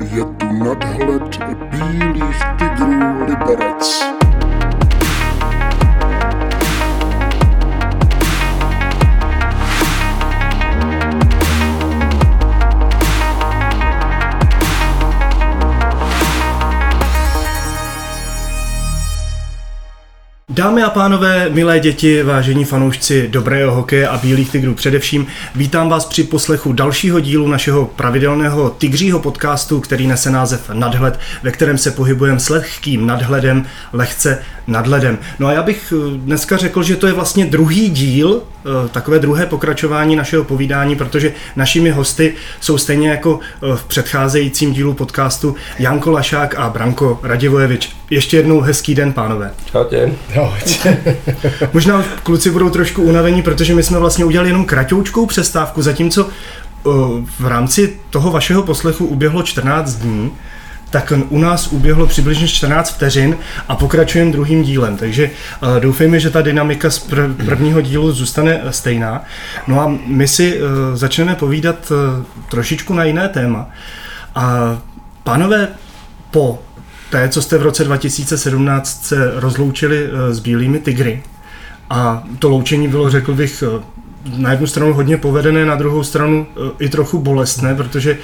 Je tu nadhled bílých tigrů Liberec. Dámy a pánové, milé děti, vážení fanoušci dobrého hokeje a bílých tigrů především, vítám vás při poslechu dalšího dílu našeho pravidelného tigřího podcastu, který nese název Nadhled, ve kterém se pohybujeme s lehkým nadhledem, lehce nadhledem. No a já bych eh, dneska řekl, že to je vlastně druhý díl, takové druhé pokračování našeho povídání, protože našimi hosty jsou stejně jako eh, v předcházejícím dílu podcastu Janko Lašák a Branko Radivojevič. Ještě jednou hezký den, pánové. Čaute. Jo, Možná kluci budou trošku unavení, protože my jsme vlastně udělali jenom kratoučkou přestávku, zatímco v rámci toho vašeho poslechu uběhlo 14 dní, tak u nás uběhlo přibližně 14 vteřin a pokračujeme druhým dílem. Takže doufejme, že ta dynamika z prvního dílu zůstane stejná. No a my si začneme povídat trošičku na jiné téma. A pánové, po té, co jste v roce 2017 se rozloučili eh, s Bílými tygry. A to loučení bylo, řekl bych, eh, na jednu stranu hodně povedené, na druhou stranu eh, i trochu bolestné, protože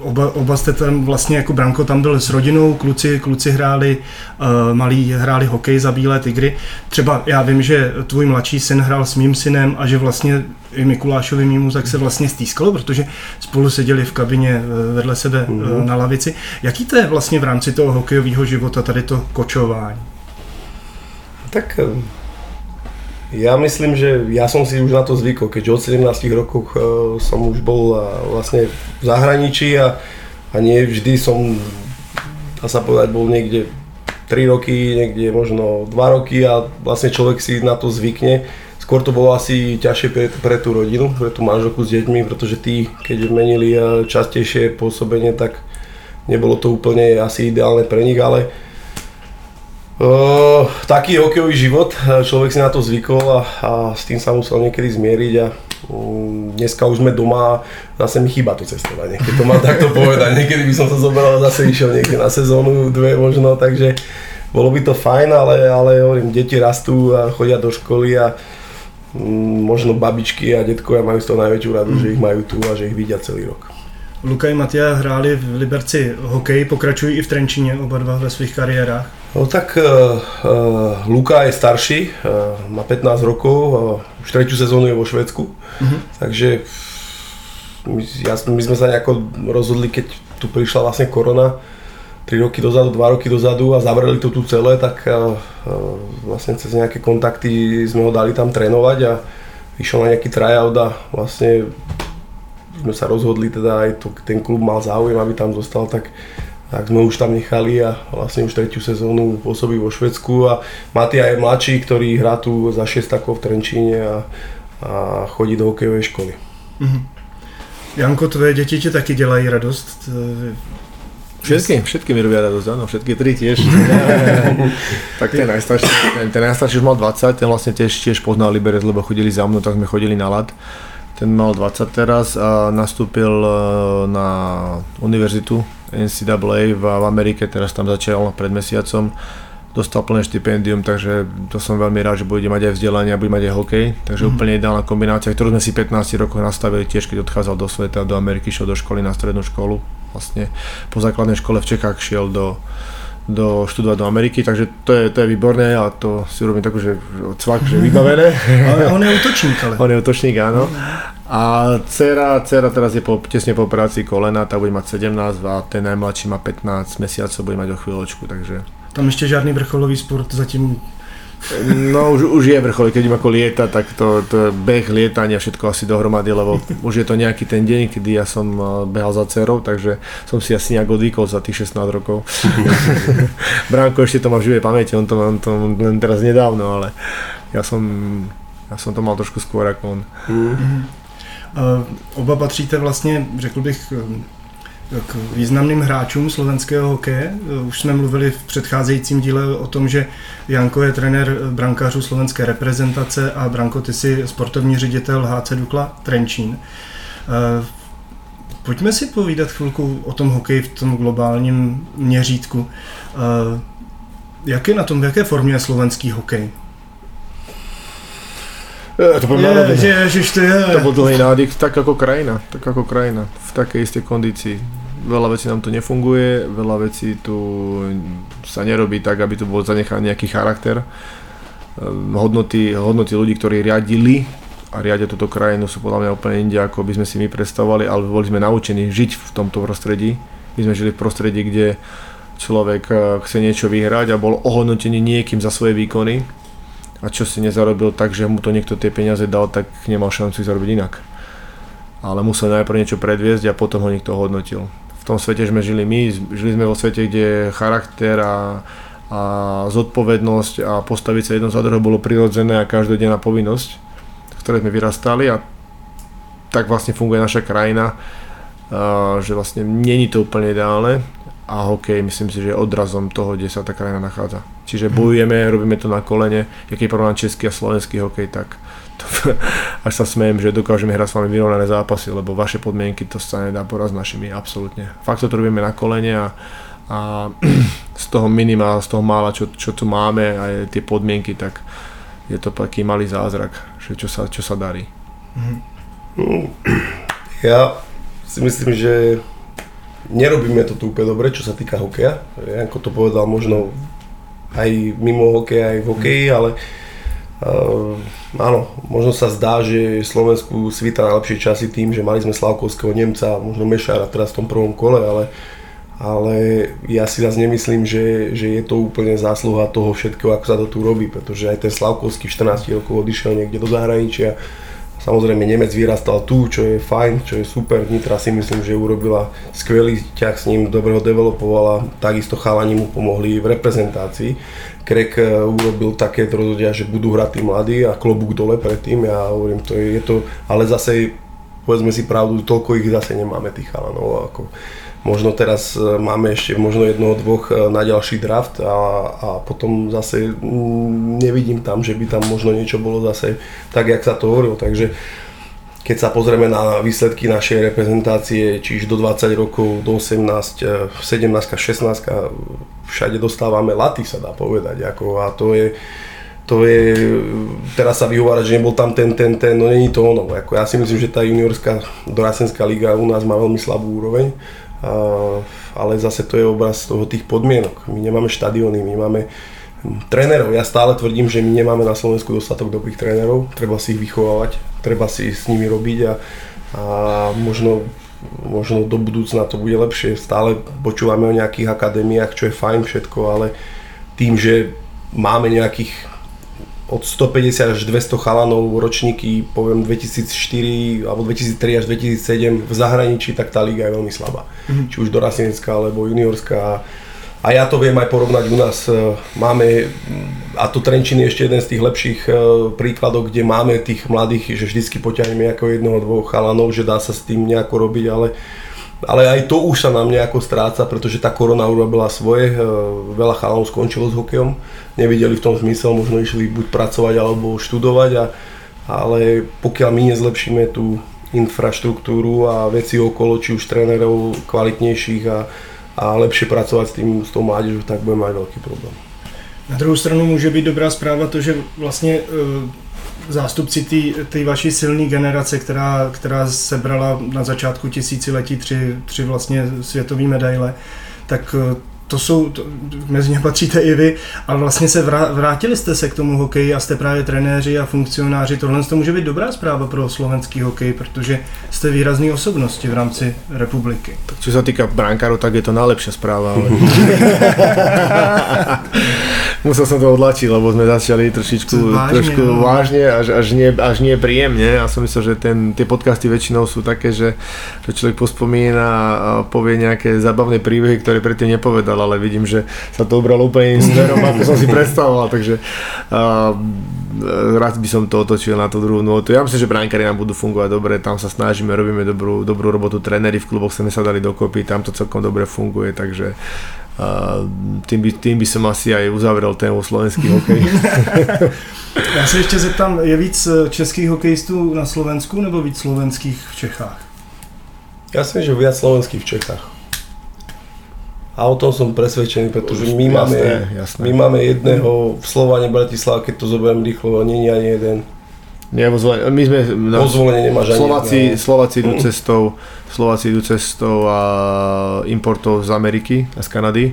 oba, oba jste tam vlastně jako Branko tam byl s rodinou, kluci, kluci hráli, uh, malí hráli hokej za Bílé tygry. Třeba já vím, že tvůj mladší syn hrál s mým synem a že vlastně i Mikulášovi mýmu tak se vlastně stýskalo, protože spolu seděli v kabině vedle sebe mm-hmm. na lavici. Jaký to je vlastně v rámci toho hokejového života tady to kočování? Tak ja myslím, že ja som si už na to zvykol, keďže od 17 rokov uh, som už bol uh, vlastne v zahraničí a, a nie vždy som, dá sa povedať, bol niekde 3 roky, niekde možno 2 roky a vlastne človek si na to zvykne. Skôr to bolo asi ťažšie pre, pre tú rodinu, pre tú manželku s deťmi, pretože tí, keď menili častejšie pôsobenie, tak nebolo to úplne asi ideálne pre nich, ale Taký hokejový život, človek si na to zvykol a, a s tým sa musel niekedy zmieriť a um, dneska už sme doma, zase mi chýba to cestovanie, keď to mám takto povedať, niekedy by som sa zobral a zase išiel niekde na sezónu, dve možno, takže bolo by to fajn, ale, ale hovorím, deti rastú a chodia do školy a um, možno babičky a detkovia majú z toho najväčšiu radu, mm. že ich majú tu a že ich vidia celý rok. Luka i Matia hráli v Liberci hokej, pokračují i v Trenčíně oba dva ve svých kariérách. No tak uh, Luka je starší, uh, má 15 rokov, uh, už tretiu sezónu je vo Švedsku, uh-huh. takže my, ja, my sme sa nejako rozhodli, keď tu prišla vlastne korona, 3 roky dozadu, 2 roky dozadu a zavreli to tu celé, tak uh, vlastne cez nejaké kontakty sme ho dali tam trénovať a išiel na nejaký tryout a vlastne sme sa rozhodli, teda aj to, ten klub mal záujem, aby tam zostal, tak, tak sme už tam nechali a vlastne už tretiu sezónu pôsobí vo Švedsku a Matia je mladší, ktorý hrá tu za šestakov v Trenčíne a, a chodí do hokejovej školy. Mm-hmm. Janko, tvoje deti ti taky dělají radost? Všetky, všetky mi robia radosť, áno, všetky tri tiež. tak ten najstarší, ten, ten najstarší už mal 20, ten vlastne tiež, tiež poznal Liberec, lebo chodili za mnou, tak sme chodili na lat. Ten mal 20 teraz a nastúpil e, na univerzitu NCAA v, Amerike, teraz tam začal pred mesiacom. Dostal plné štipendium, takže to som veľmi rád, že bude mať aj vzdelanie a bude mať aj hokej. Takže mm. úplne ideálna kombinácia, ktorú sme si 15 rokov nastavili tiež, keď odchádzal do sveta, do Ameriky, šiel do školy na strednú školu. Vlastne po základnej škole v Čechách šiel do, do študovať do Ameriky, takže to je, to je výborné a to si urobím takú, že cvak, že vybavené. ale on je útočník, ale. On je útočník, áno. A dcera, dcera teraz je po, tesne po operácii kolena, tá bude mať 17 a ten najmladší má 15 mesiacov, bude mať o chvíľočku, takže... Tam ešte žiadny vrcholový sport zatím No už, už je vrchol, keď im ako lieta, tak to, to beh, lietanie, všetko asi dohromady, lebo už je to nejaký ten deň, kedy ja som eh, behal za dcerou, takže som si asi nejak odvykol za tých 16 rokov. Bránko ešte to má v živej pamäti, on to, on to len teraz nedávno, ale ja som, ja som to mal trošku skôr ako on. Mm-hmm. Uh, oba patříte vlastně, řekl bych, k významným hráčům slovenského hokeje. Už jsme mluvili v předcházejícím díle o tom, že Janko je trenér brankářů slovenské reprezentace a Branko, ty jsi sportovní ředitel HC Dukla Trenčín. pojďme si povídat chvilku o tom hokeji v tom globálním měřítku. Uh, jak je na tom, v jaké formě je slovenský hokej? E, to bol Je, že, ježiš, to je. To bol dlhý nádych, tak ako krajina, tak ako krajina, v takej istej kondícii. Veľa vecí nám tu nefunguje, veľa vecí tu sa nerobí tak, aby tu bol zanechaný nejaký charakter. Ehm, Hodnoty, hodnoty ľudí, ktorí riadili a riadia túto krajinu sú podľa mňa úplne inde, ako by sme si my predstavovali, ale boli sme naučení žiť v tomto prostredí. My sme žili v prostredí, kde človek eh, chce niečo vyhrať a bol ohodnotený niekým za svoje výkony a čo si nezarobil tak, že mu to niekto tie peniaze dal, tak nemal šancu ich zarobiť inak. Ale musel najprv niečo predviesť a potom ho niekto hodnotil. V tom svete sme žili my, žili sme vo svete, kde charakter a, a zodpovednosť a postaviť sa jedno za druhé bolo prirodzené a každodenná povinnosť, v ktorej sme vyrastali a tak vlastne funguje naša krajina, že vlastne není to úplne ideálne a hokej myslím si, že je odrazom toho, kde sa tá krajina nachádza. Čiže bojujeme, robíme to na kolene, keď porovnám český a slovenský hokej, tak až sa smejem, že dokážeme hrať s vami vyrovnané zápasy, lebo vaše podmienky to sa nedá poraz našimi, absolútne. Fakt to robíme na kolene a, a z toho minima, z toho mála, čo, čo tu máme a tie podmienky, tak je to taký malý zázrak, že čo sa, čo sa darí. Ja si myslím, že nerobíme to tu úplne dobre, čo sa týka hokeja. Janko to povedal možno aj mimo hokeja, aj v hokeji, ale uh, áno, možno sa zdá, že Slovensku svíta najlepšie časy tým, že mali sme Slavkovského Nemca, možno Mešara teraz v tom prvom kole, ale, ale ja si zase nemyslím, že, že je to úplne zásluha toho všetkého, ako sa to tu robí, pretože aj ten Slavkovský v 14 rokov odišiel niekde do zahraničia, Samozrejme Nemec vyrastal tu, čo je fajn, čo je super. Nitra si myslím, že urobila skvelý ťah s ním, dobre ho developovala, takisto chalani mu pomohli v reprezentácii. Krek e, urobil také rozhodia, že budú hrať tí mladí a klobúk dole predtým. Ja hovorím, to je, je to, ale zase povedzme si pravdu, toľko ich zase nemáme tých chalanov. Ako, Možno teraz e, máme ešte možno jednoho, dvoch e, na ďalší draft a, a potom zase mm, nevidím tam, že by tam možno niečo bolo zase tak, jak sa to hovorilo. Takže keď sa pozrieme na výsledky našej reprezentácie, čiže do 20 rokov, do 18, 17, 16, všade dostávame laty, sa dá povedať. Ako, a to je, to je, teraz sa vyhovárať, že nebol tam ten, ten, ten, no není to ono. Ako ja si myslím, že tá juniorská dorasenská liga u nás má veľmi slabú úroveň ale zase to je obraz toho tých podmienok. My nemáme štadióny, my máme trénerov. Ja stále tvrdím, že my nemáme na Slovensku dostatok dobrých trénerov, treba si ich vychovávať, treba si s nimi robiť a, a možno, možno do budúcna to bude lepšie. Stále počúvame o nejakých akadémiách, čo je fajn všetko, ale tým, že máme nejakých od 150 až 200 chalanov ročníky, poviem 2004 alebo 2003 až 2007 v zahraničí, tak tá liga je veľmi slabá. Mm-hmm. Či už dorastenecká alebo juniorská. A ja to viem aj porovnať u nás. E, máme, a to Trenčín je ešte jeden z tých lepších e, príkladov, kde máme tých mladých, že vždycky poťahneme ako jednoho, dvoch chalanov, že dá sa s tým nejako robiť, ale ale aj to už sa nám nejako stráca, pretože tá korona urobila svoje, e, veľa chalanov skončilo s hokejom, nevideli v tom zmysel, možno išli buď pracovať alebo študovať, a, ale pokiaľ my nezlepšíme tú infraštruktúru a veci okolo, či už trénerov kvalitnejších a, a lepšie pracovať s, tým, s tou mládežou, tak budeme mať veľký problém. Na druhou stranu může být dobrá zpráva to, že vlastně e, zástupci té vaší silné generace, která, která sebrala na začátku tisíciletí tři, tři vlastně světové medaile, tak e, to jsou, to, mezi ně patříte i vy, ale vlastně se vrá, vrátili jste se k tomu hokeji a jste právě trenéři a funkcionáři. Tohle to může být dobrá zpráva pro slovenský hokej, protože jste výrazný osobnosti v rámci republiky. Tak čo sa týka brankárov, tak je to najlepšia správa. Ale... Musel som to odlačiť, lebo sme začali trošičku Vážne, trošku no. vážne, až, až, nie, až nie príjemne. Ja som myslel, že ten, tie podcasty väčšinou sú také, že, že človek pospomína a povie nejaké zabavné príbehy, ktoré predtým nepovedal, ale vidím, že sa to obralo úplne iným smerom, ako som si predstavoval, takže uh, rád by som to otočil na tú druhú notu. Ja myslím, že brankári nám budú fungovať dobre, tam sa snažíme, robíme dobrú, dobrú robotu, tréneri v kluboch sme sa dali dokopy, tam to celkom dobre funguje, takže tým, by, tým by som asi aj uzavrel tému slovenský hokej. Já se ještě zeptám, je víc eh, českých hokejistů na Slovensku nebo víc slovenských v Čechách? Ja si myslím, že viac slovenských v Čechách. A o tom som presvedčený, pretože my Jasné, máme, jasné. my máme jedného v Slovane Bratislava, keď to zoberiem rýchlo, nie je ani jeden. Nie, vo my sme... Po zvolenie nemáš ani Slováci, jedného. Slováci idú cestou, Slováci idú cestou a importov z Ameriky a z Kanady,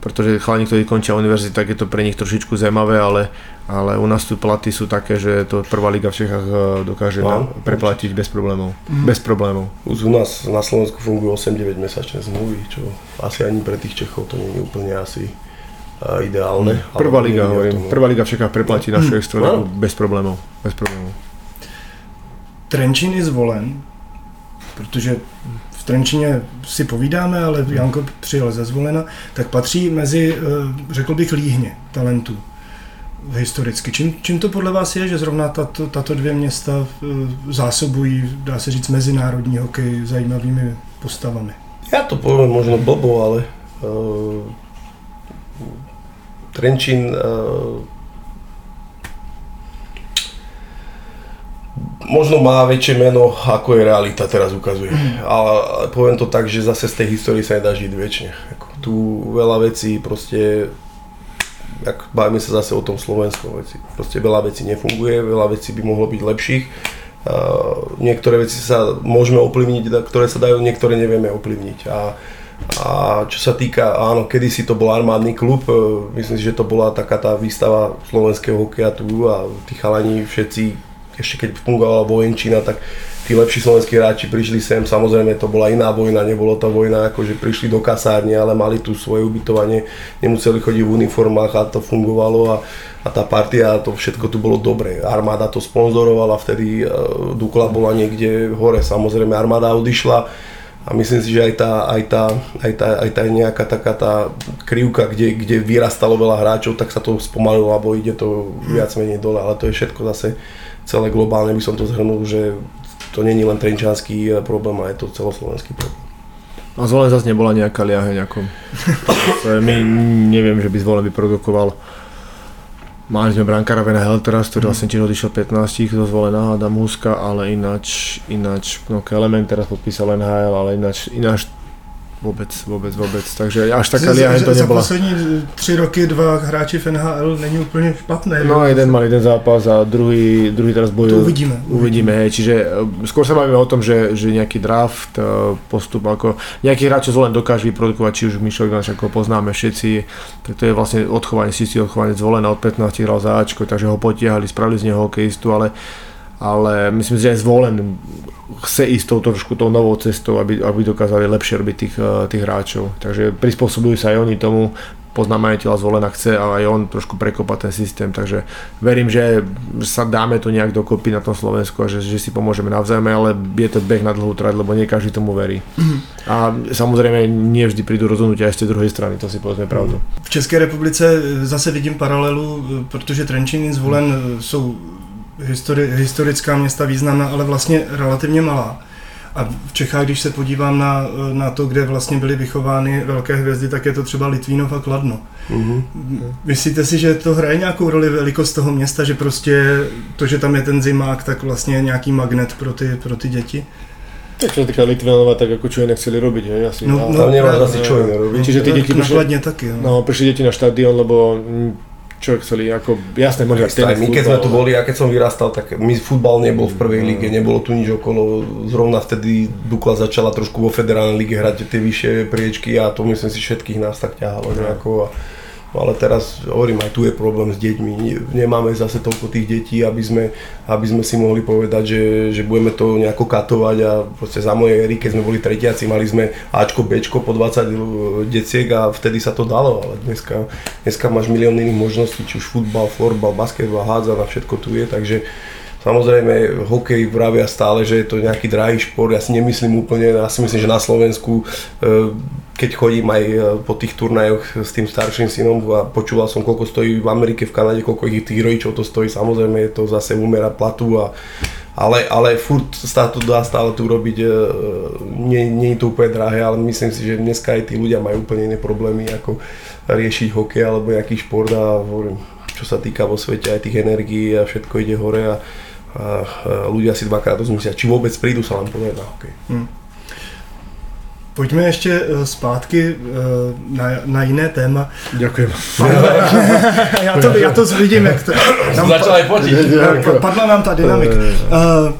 pretože chalani, ktorí končia univerzitu, tak je to pre nich trošičku zaujímavé, ale, ale u nás tu platy sú také, že to prvá liga v Čechách eh, dokáže No, na, preplatiť bez problémov. Bez problémov. Už u nás na Slovensku fungujú 8-9 mesačné zmluvy, čo asi ani pre tých Čechov to nie je úplne asi ideálne. Prvá liga, hovorím, prvá liga v Čechách preplatí našu extra No. bez problémov. Bez problémov. Trenčín je zvolen, protože v Trenčíně si povídáme, ale Janko přijel ze zvolena, tak patří mezi, eh, řekl bych, líhně talentů historicky. Čím, čím to podle vás je, že zrovna tato, tato dvě města eh, zásobují, dá se říct, mezinárodní hokej zajímavými postavami? Ja to poviem možno blbo, ale uh, Trenčín uh, možno má väčšie meno, ako je realita teraz ukazuje. Ale poviem to tak, že zase z tej histórie sa nedá žiť väčšine. Tu veľa vecí proste ak bavíme sa zase o tom slovenskom veci. Proste veľa vecí nefunguje, veľa vecí by mohlo byť lepších. Uh, niektoré veci sa môžeme ovplyvniť, ktoré sa dajú, niektoré nevieme ovplyvniť. A, a čo sa týka, áno, kedysi to bol armádny klub, e, myslím si, že to bola taká tá výstava slovenského hokeja tu a tí chalani všetci, ešte keď fungovala vojenčina, tak tí lepší slovenskí hráči prišli sem, samozrejme to bola iná vojna, nebolo to vojna ako že prišli do kasárne, ale mali tu svoje ubytovanie, nemuseli chodiť v uniformách a to fungovalo a, a tá partia, to všetko tu bolo dobre. Armáda to sponzorovala, vtedy uh, Dukla bola niekde hore, samozrejme armáda odišla a myslím si, že aj tá, aj tá, aj tá, aj tá nejaká taká tá krivka, kde, kde vyrastalo veľa hráčov, tak sa to spomalilo, alebo ide to viac menej dole, ale to je všetko zase celé globálne by som to zhrnul, že to není len trenčanský eh, problém, ale je to celoslovenský problém. A zvolen zase nebola nejaká liaheň ako... My neviem, že by zvolen vyprodukoval Mali sme brankára Vena Heltera, ktorý vlastne tiež odišiel 15 zo zvolená Adam Huska, ale ináč, ináč, no Kelemen teraz podpísal NHL, ale ináč, ináč vôbec, vôbec, vôbec. Takže až taká liaheň to za nebola. poslední tři roky dva hráči v NHL není úplně špatné. No jeden mal jeden zápas a druhý, druhý teraz bojuje. To uvidíme. Uvidíme, hej. Čiže e, skôr sa bavíme o tom, že, že nejaký draft, e, postup ako nejaký hráč, čo len dokáže vyprodukovať, či už Mišo Iváš, ako poznáme všetci, tak to je vlastne odchovanie, si odchovanie zvolené od 15 hral za Ačko, takže ho potiahli, spravili z neho hokejistu, ale ale myslím si, že aj zvolen chce ísť tou trošku tou novou cestou, aby, aby dokázali lepšie robiť tých, eh, tých hráčov. Takže prispôsobujú sa aj oni tomu, poznám majiteľa zvolena chce a aj on trošku prekopať ten systém, takže verím, že sa dáme to nejak dokopy na tom Slovensku a že, že si pomôžeme navzájom, ale je to beh na dlhú trať, lebo nie každý tomu verí. A samozrejme nie vždy prídu rozhodnutia aj z tej druhej strany, to si povedzme pravdu. V České republice zase vidím paralelu, eh, protože Trenčín zvolen eh, jsou histori- historická města významná, ale vlastně relativně malá. A v Čechách, když se podívám na, na to, kde vlastně byly vychovány velké hvězdy, tak je to třeba Litvínov a Kladno. Mhm. Myslíte si, že to hraje nějakou roli velikost toho města, že prostě to, že tam je ten zimák, tak vlastně je nějaký magnet pro ty, pro ty děti? Tak čo sa týka Litvinova, tak ako čo inak chceli robiť, hej, asi. No, no, Tam práve. asi čo iné robiť. Čiže tí deti na prišli, taky. No. no, prišli deti na štadión, lebo čo chceli, ako, jasné, možno Aj my keď sme tu boli, a keď som vyrastal, tak my futbal nebol v prvej lige, nebolo tu nič okolo. Zrovna vtedy Dukla začala trošku vo federálnej lige hrať tie vyššie priečky a to myslím si všetkých nás tak ťahalo nejako. A, no ale teraz hovorím, aj tu je problém s deťmi. Ne- Nemáme zase toľko tých detí, aby sme, aby sme si mohli povedať, že, že budeme to nejako katovať a proste za mojej éry, keď sme boli tretiaci, mali sme Ačko, Bčko po 20 deciek a vtedy sa to dalo, ale dneska, dneska máš milión iných možností, či už futbal, florbal, basketbal, hádzana, všetko tu je, takže Samozrejme, hokej vravia stále, že je to nejaký drahý šport, ja si nemyslím úplne, ja si myslím, že na Slovensku, e, keď chodím aj e, po tých turnajoch s tým starším synom a počúval som, koľko stojí v Amerike, v Kanade, koľko ich tých rodičov to stojí, samozrejme je to zase úmera platu a ale, ale furt sa to dá stále tu robiť, e, nie, nie je to úplne drahé, ale myslím si, že dneska aj tí ľudia majú úplne iné problémy, ako riešiť hokej alebo nejaký šport a hovorím, čo sa týka vo svete aj tých energií a všetko ide hore a, ľudia si dvakrát rozmyslia, či vôbec prídu sa vám pozrieť na hokej. Pojďme ještě eh, zpátky eh, na, na jiné téma. Ďakujem. já, to, já to vidím, jak to... Začal aj fotiť. pa- padla nám ta dynamika. Eh,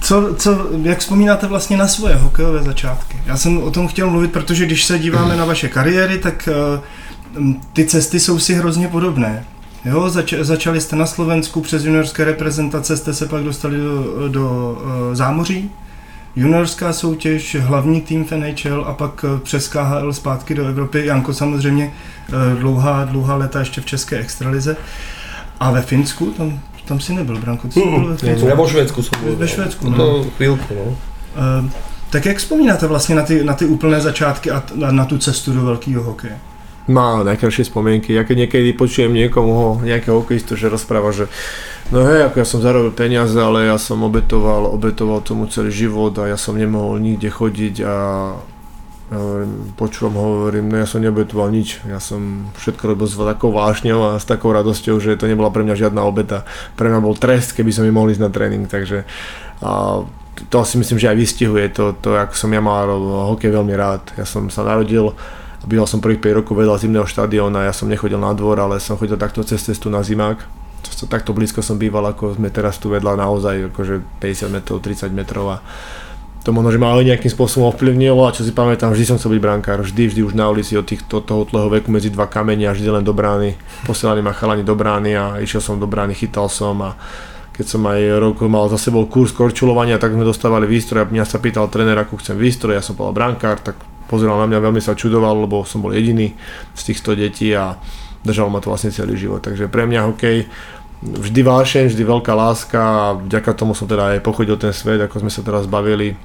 Co, co, jak vzpomínáte vlastně na svoje hokejové začátky? Já jsem o tom chtěl mluvit, protože když se díváme na vaše kariéry, tak eh, ty cesty jsou si hrozně podobné. Jo, zač, začali jste na Slovensku, přes juniorské reprezentace jste se pak dostali do, do eh, zámoří, juniorská soutěž, hlavní tým v NHL a pak eh, přes KHL zpátky do Evropy. Janko samozřejmě eh, dlouhá, dlouhá léta ještě v české extralize. A ve Finsku, tam, tam si nebyl, Branko, ty jsi byl ve Finsku. Ja vo Švedsku som bol. Ve Švédsku, no. To chvíľku, no. Tak jak vzpomínáte vlastně na ty, na ty úplné začátky a na tu cestu do velkého hokeje? Má najkrajšie spomienky. Ja keď niekedy počujem niekomu, nejakého hokejistu, že rozpráva, že no hej, ako ja som zarobil peniaze, ale ja som obetoval, obetoval tomu celý život a ja som nemohol nikde chodiť a ja hovorím, počúvam, hovorím, no ja som neobetoval nič, ja som všetko robil s takou vášňou a s takou radosťou, že to nebola pre mňa žiadna obeta. Pre mňa bol trest, keby som mi mohol ísť na tréning, takže a to si myslím, že aj vystihuje to, to ako som ja mal hokej veľmi rád. Ja som sa narodil, býval som prvých 5 rokov vedľa zimného štadióna, ja som nechodil na dvor, ale som chodil takto cez cestu na zimák. To- Takto blízko som býval, ako sme teraz tu vedľa naozaj akože 50 metrov, 30 metrov a to možno, že ma ale nejakým spôsobom ovplyvnilo a čo si pamätám, vždy som chcel byť brankár, vždy, vždy už na ulici od týchto, toho tlého veku medzi dva kamene a vždy len do brány, posielali ma chalani do brány a išiel som do brány, chytal som a keď som aj rok mal za sebou kurz korčulovania, tak sme dostávali výstroj a mňa sa pýtal tréner, akú chcem výstroj, ja som povedal brankár, tak pozeral na mňa, veľmi sa čudoval, lebo som bol jediný z týchto detí a držal ma to vlastne celý život. Takže pre mňa hokej vždy vášeň, vždy veľká láska a vďaka tomu som teda aj pochodil ten svet, ako sme sa teraz bavili.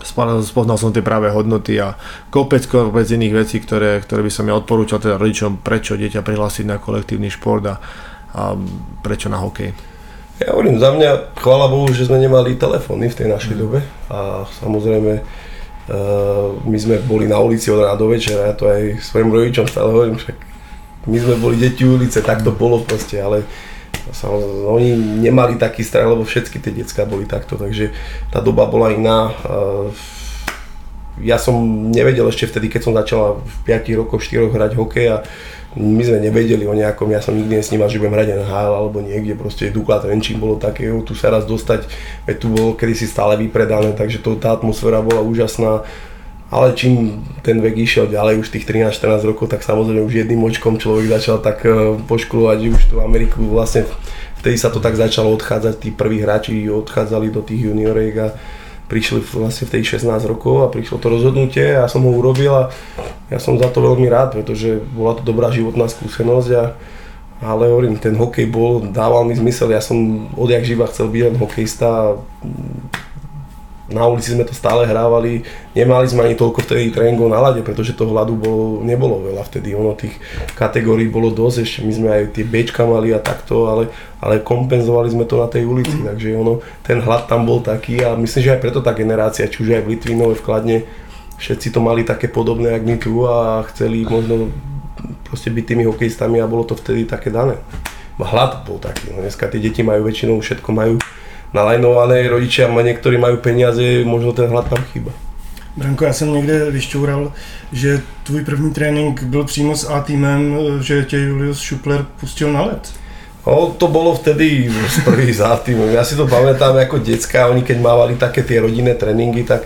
Spoznal som tie práve hodnoty a kopec, kopec iných vecí, ktoré, ktoré by som ja odporúčal teda rodičom, prečo dieťa prihlásiť na kolektívny šport a, a prečo na hokej. Ja hovorím, za mňa, chvála Bohu, že sme nemali telefóny v tej našej dobe a samozrejme my sme boli na ulici od rána do večera, ja to aj svojim rodičom stále hovorím, však my sme boli deti ulice, tak to bolo proste, ale samozrejme, oni nemali taký strach, lebo všetky tie decka boli takto, takže tá doba bola iná. Uh, ja som nevedel ešte vtedy, keď som začala v 5 rokoch, 4 hrať hokej a my sme nevedeli o nejakom, ja som nikdy nesnímal, že budem hrať NHL alebo niekde, proste Dukla Trenčín bolo také, jo, tu sa raz dostať, veď tu bolo kedysi stále vypredané, takže to, tá atmosféra bola úžasná. Ale čím ten vek išiel ďalej, už tých 13-14 rokov, tak samozrejme už jedným očkom človek začal tak poškulovať, že už tú Ameriku vlastne vtedy sa to tak začalo odchádzať, tí prví hráči odchádzali do tých junioriek a prišli vlastne v tej 16 rokov a prišlo to rozhodnutie a ja som ho urobil a ja som za to veľmi rád, pretože bola to dobrá životná skúsenosť a ale hovorím, ten hokej bol, dával mi zmysel, ja som odjak živa chcel byť len hokejista na ulici sme to stále hrávali, nemali sme ani toľko vtedy tréningov na lade, pretože toho ľadu bolo, nebolo veľa vtedy, ono tých kategórií bolo dosť, ešte my sme aj tie Bčka mali a takto, ale, ale kompenzovali sme to na tej ulici, mm. takže ono, ten hlad tam bol taký a myslím, že aj preto tá generácia, či už aj v Litvinove, v Kladne, všetci to mali také podobné, jak my tu a chceli možno proste byť tými hokejistami a bolo to vtedy také dané. Hlad bol taký, no dneska tie deti majú väčšinou, všetko majú nalajnované, rodičia ma niektorí majú peniaze, možno ten hlad tam chýba. Branko, já jsem někde vyšťoural, že tvůj první trénink byl přímo s A týmem, že tě Julius Šupler pustil na led. No, to bolo vtedy z prvých za tým. Ja si to pamätám ako decka, oni keď mávali také tie rodinné tréningy, tak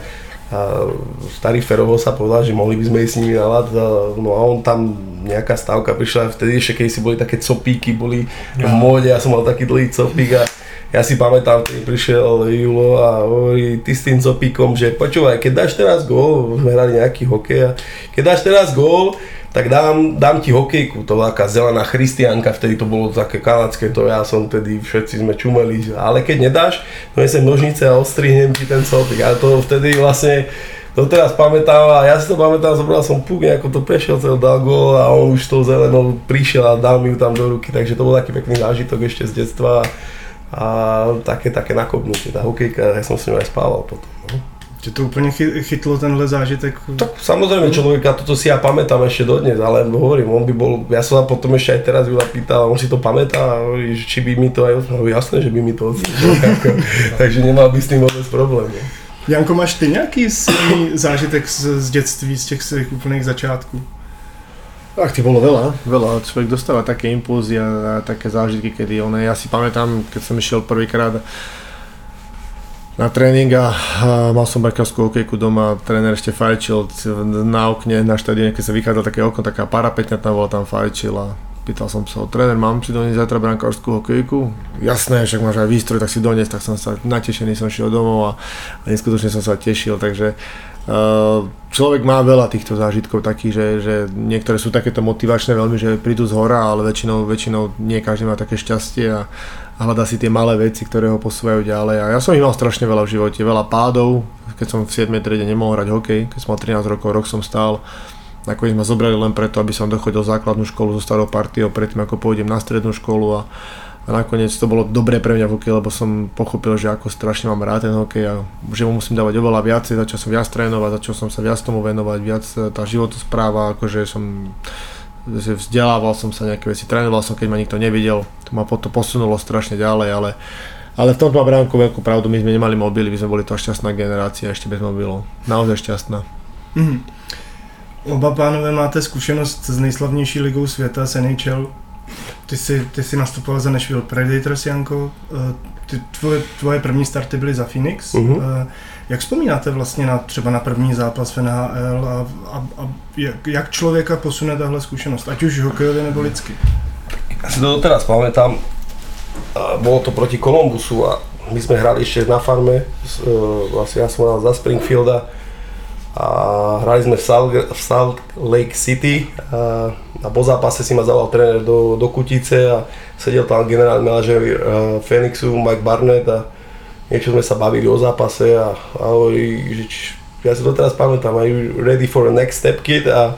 a starý Ferovo sa povedal, že mohli by sme ísť s nimi na lad, a, no a on tam nejaká stávka prišla, vtedy ešte keď si boli také copíky, boli v móde, ja som mal taký dlhý copík a ja si pamätám, keď prišiel Julo a hovorí, ty s tým copíkom, že počúvaj, keď dáš teraz gól, sme hrali nejaký hokej a keď dáš teraz gól, tak dám, dám ti hokejku, to bola taká zelená christianka, vtedy to bolo také kanadské, to ja som vtedy, všetci sme čumeli, ale keď nedáš, donesem nožnice a ostrihnem ti ten copík, a to vtedy vlastne, to teraz pamätám a ja si to pamätám, zobral som puk, nejako to prešiel, cel dal gól a on už tou zelenou prišiel a dal mi ju tam do ruky, takže to bol taký pekný zážitok ešte z detstva a také, také nakopnutie, tá hokejka, ja som s ňou aj spával potom. No. Že to úplně chy- chytlo tenhle zážitek. Tak samozrejme človeka, toto si ja pamätám ešte dodnes, ale hovorím, on by bol, ja som sa potom ešte aj teraz Jula pýtal, on si to pamätá a hovorí, či by mi to aj, no jasné, že by mi to odsúdil, takže nemal by s tým vôbec problém. No. Janko, máš ty nějaký silný zážitek z, z dětství, z těch svých úplných začátků? Ach, tých bolo veľa, veľa. Človek dostáva také impulzy a, také zážitky, kedy on, ja si pamätám, keď som išiel prvýkrát na tréning a, mal som barkavskú hokejku doma, tréner ešte fajčil na okne na štadióne, keď sa vychádzal také okno, taká parapetňa tam bola, tam fajčil a pýtal som sa tréner, mám si doniesť zajtra brankárskú hokejku? Jasné, však máš aj výstroj, tak si doniesť, tak som sa natešený, som šiel domov a, a neskutočne som sa tešil, takže človek má veľa týchto zážitkov takých, že, že niektoré sú takéto motivačné veľmi, že prídu z hora, ale väčšinou, väčšinou nie každý má také šťastie a, a hľadá si tie malé veci, ktoré ho posúvajú ďalej. A ja som ich mal strašne veľa v živote, veľa pádov, keď som v 7. triede nemohol hrať hokej, keď som mal 13 rokov, rok som stál. Nakoniec ma zobrali len preto, aby som dochodil základnú školu so starou partiou, predtým ako pôjdem na strednú školu a, a nakoniec to bolo dobré pre mňa v hokeji, lebo som pochopil, že ako strašne mám rád ten hokej a že mu musím dávať oveľa viacej, začal som viac trénovať, začal som sa viac tomu venovať, viac tá životospráva, akože som vzdelával som sa nejaké veci, trénoval som, keď ma nikto nevidel, to ma potom posunulo strašne ďalej, ale ale v tomto má Bránko veľkú pravdu, my sme nemali mobily, my sme boli to šťastná generácia ešte bez mobilov. Naozaj šťastná. Mm. Oba pánové máte zkušenost s nejslavnější ligou světa, s NHL. Ty jsi, ty jsi nastupoval za Nashville Predators, Janko. Eh, ty, tvoje, tvoje první starty byly za Phoenix. Uh-huh. Jak vzpomínáte vlastně na třeba na první zápas v NHL a, a, a jak, jak člověka posune tahle zkušenost, ať už hokejově nebo lidsky? Ja si to doteraz pamätám, bolo to proti Columbusu a my sme hrali ešte na farme, vlastne ja som hral za Springfielda a hrali sme v Salt, v Salt Lake City a, a po zápase si ma zavolal tréner do, do Kutice a sedel tam generálny manažer uh, Phoenixu Mike Barnett a niečo sme sa bavili o zápase a, a hovorí, že či, ja si to teraz pamätám, are ready for a next step kid a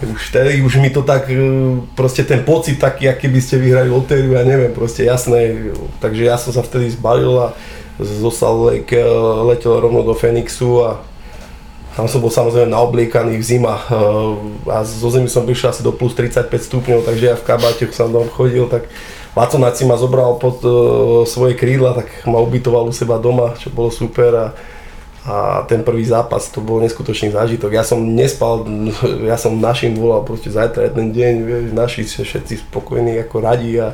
už vtedy už mi to tak, e, proste ten pocit taký, aký by ste vyhrali lotériu, ja neviem, proste jasné, takže ja som sa vtedy zbalil a zostal e, letel rovno do Fenixu a tam som bol samozrejme naobliekaný v zima e, a zo zemi som prišiel asi do plus 35 stupňov, takže ja v kabáte som tam chodil, tak Laco Naci ma zobral pod svoje krídla, tak ma ubytoval u seba doma, čo bolo super a a ten prvý zápas to bol neskutočný zážitok. Ja som nespal, ja som našim volal proste zajtra jeden deň, vieš, naši všetci spokojní ako radí a,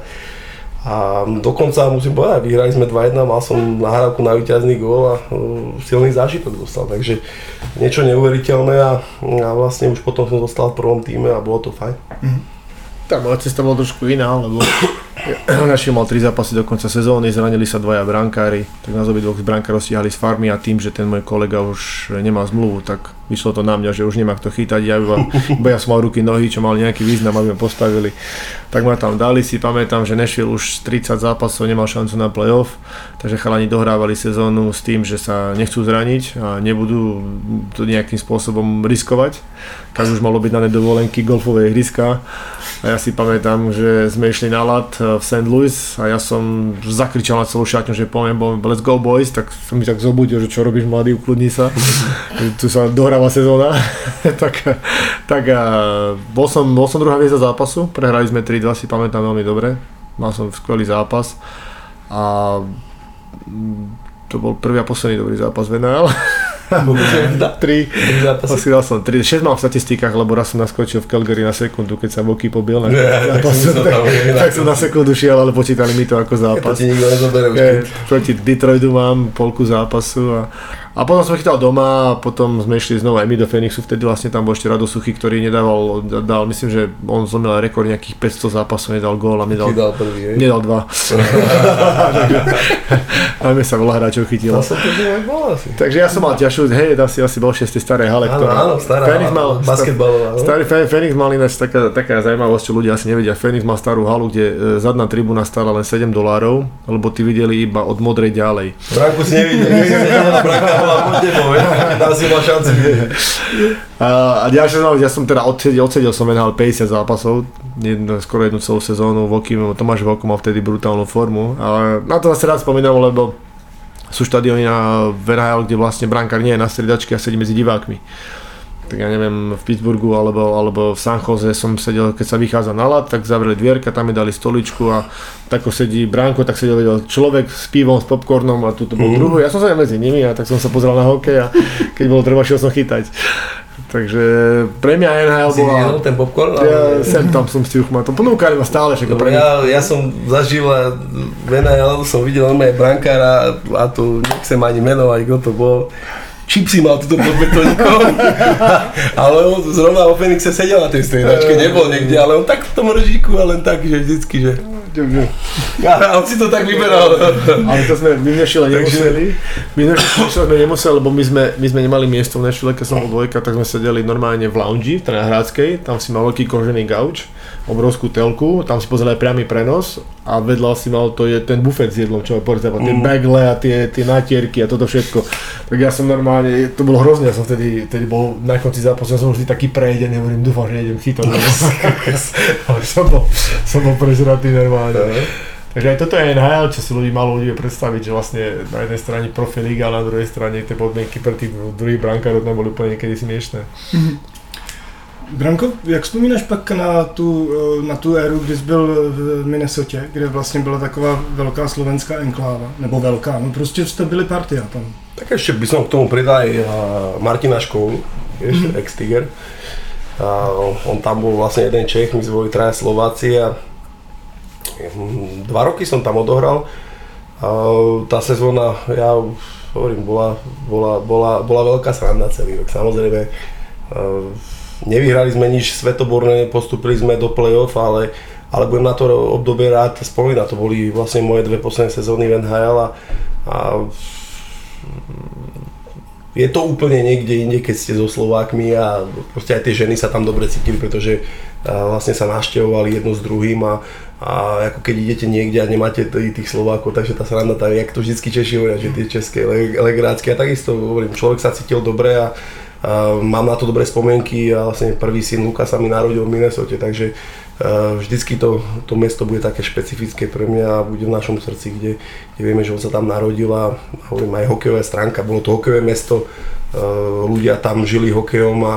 a dokonca musím povedať, vyhrali sme 2-1, mal som nahrávku na víťazný gól a uh, silný zážitok dostal, takže niečo neuveriteľné a, a vlastne už potom som dostal v prvom týme a bolo to fajn. Mm-hmm. Tá moja cesta bola trošku iná, lebo Našiel mal tri zápasy do konca sezóny, zranili sa dvaja brankári, tak nás dvoch z brankárov stiahli z farmy a tým, že ten môj kolega už nemá zmluvu, tak vyšlo to na mňa, že už nemá kto chytať, ja iba, iba ja som mal ruky, nohy, čo mali nejaký význam, aby ma postavili. Tak ma tam dali, si pamätám, že Nashville už 30 zápasov nemal šancu na playoff, takže chalani dohrávali sezónu s tým, že sa nechcú zraniť a nebudú to nejakým spôsobom riskovať. Tak už malo byť na nedovolenky golfové ihriska a ja si pamätám, že sme išli na lat v St. Louis a ja som zakričal na celú šatňu, že poviem, let's go boys, tak som mi tak zobudil, že čo robíš mladý, ukludni sa. tu sa dohráva sezóna. tak, tak bol, som, bol som druhá hviezda zápasu, prehrali sme 3-2, si pamätám veľmi dobre. Mal som skvelý zápas a to bol prvý a posledný dobrý zápas v NHL. 3, asi dal som 3, 6 mám v statistikách, lebo raz som naskočil v Calgary na sekundu, keď sa Voky pobil na yeah, tak, tak, tak, som na sekundu šiel, ale počítali mi to ako zápas. To ti nikto nezoberie už. Proti Detroitu mám polku zápasu a a potom som chytal doma a potom sme išli znovu aj my do Fenixu, vtedy vlastne tam bol ešte Rado Suchy, ktorý nedával, dal, myslím, že on zlomil rekord nejakých 500 zápasov, nedal gól a mi dal, prvý, nedal dva. a mi sa veľa hráčov chytilo. To bol asi. Takže ja som mal ťažšiu, hej, asi, asi bol 6. staré hale, áno, áno, stará Fenix mal, basketbalová. Starý Fenix mal ináč taká, taká zaujímavosť, čo ľudia asi nevedia. Fenix mal starú halu, kde e, zadná tribúna stála len 7 dolárov, lebo ty videli iba od modrej ďalej. Branku si nevidel, bola ďalšia znamená, ja som teda odsedel, odsedel som venhal 50 zápasov, jedno, skoro jednu celú sezónu, Voky, Tomáš Voko mal vtedy brutálnu formu. A na to zase rád spomínam, lebo sú štadióny na VRHL, kde vlastne brankár nie je na striedačke a sedí medzi divákmi. Tak ja neviem, v Pittsburghu alebo, alebo v San Jose som sedel, keď sa vychádza na lat, tak zavreli dvierka, tam mi dali stoličku a tako sedí Bránko, tak sedel človek s pivom, s popcornom a tu bol mm. druhý. Ja som sa medzi nimi a tak som sa pozrel na hokej a keď bolo treba, šiel som chytať. Takže pre mňa NHL Si bola... ten popcorn? Ja sem tam som si uchmal. To ponúkali ma stále, Lebo pre mňa. ja, ja som zažil a v NHL som videl normálne brankára a tu nechcem ani menovať, kto to bol. Čipsy mal tuto pod ale on zrovna o Fenixe sedel na tej striedačke, nebol niekde, ale on tak v tom ržíku a len tak, že vždycky, že... A on si to tak vyberal. Ale to sme my v Nešile nemuseli. My v Nešile sme nemuseli, lebo my sme, my sme nemali miesto v Nešile, keď som bol dvojka, tak sme sedeli normálne v lounge, v Trnahradskej, tam si mal veľký kožený gauč, obrovskú telku, tam si pozrel aj priamy prenos a vedľa si mal to je ten bufet s jedlom, čo je tie Mm. bagle a tie, tie natierky a toto všetko. Tak ja som normálne, to bolo hrozné, ja som vtedy, vtedy bol na konci zápasu, ja som vždy taký prejdený, hovorím, dúfam, že nejdem chytať. Ale som bol, som bol prežratý normálne. Takže aj toto je NHL, čo si ľudí malo ľudí predstaviť, že vlastne na jednej strane profi liga, a na druhej strane tie podmienky pre tých druhých brankárov tam boli úplne niekedy smiešné. Branko, jak vzpomínáš pak na tu, na tu éru, kdy jsi byl v Minnesotě, kde vlastně byla taková velká slovenská enkláva, nebo velká, no prostě jste byli partia tam. Tak ešte by som k tomu pridal aj a, Martina Školu, vieš, mm-hmm. ex-Tiger. A on tam bol vlastne jeden Čech, my sme boli traja Slováci a mm, dva roky som tam odohral. A tá sezóna, ja hovorím, bola, bola, bola, bola veľká sranda celý rok. Samozrejme, a, nevyhrali sme nič svetoborné, postupili sme do play-off, ale, ale budem na to obdobie rád spomínať. To boli vlastne moje dve posledné sezóny v NHL a, a je to úplne niekde inde, keď ste so Slovákmi a proste aj tie ženy sa tam dobre cítili, pretože vlastne sa naštevovali jedno s druhým a, a ako keď idete niekde a nemáte tých Slovákov, takže tá sranda tam, jak to vždycky Češi hovoria, že tie české le- legrácky. A takisto hovorím, človek sa cítil dobre a, a mám na to dobré spomienky a vlastne prvý syn Luka sa mi narodil v Minnesote, takže vždycky to, to mesto bude také špecifické pre mňa a bude v našom srdci, kde, kde vieme, že on sa tam narodil a hovorím aj hokejová stránka, bolo to hokejové mesto, a, ľudia tam žili hokejom a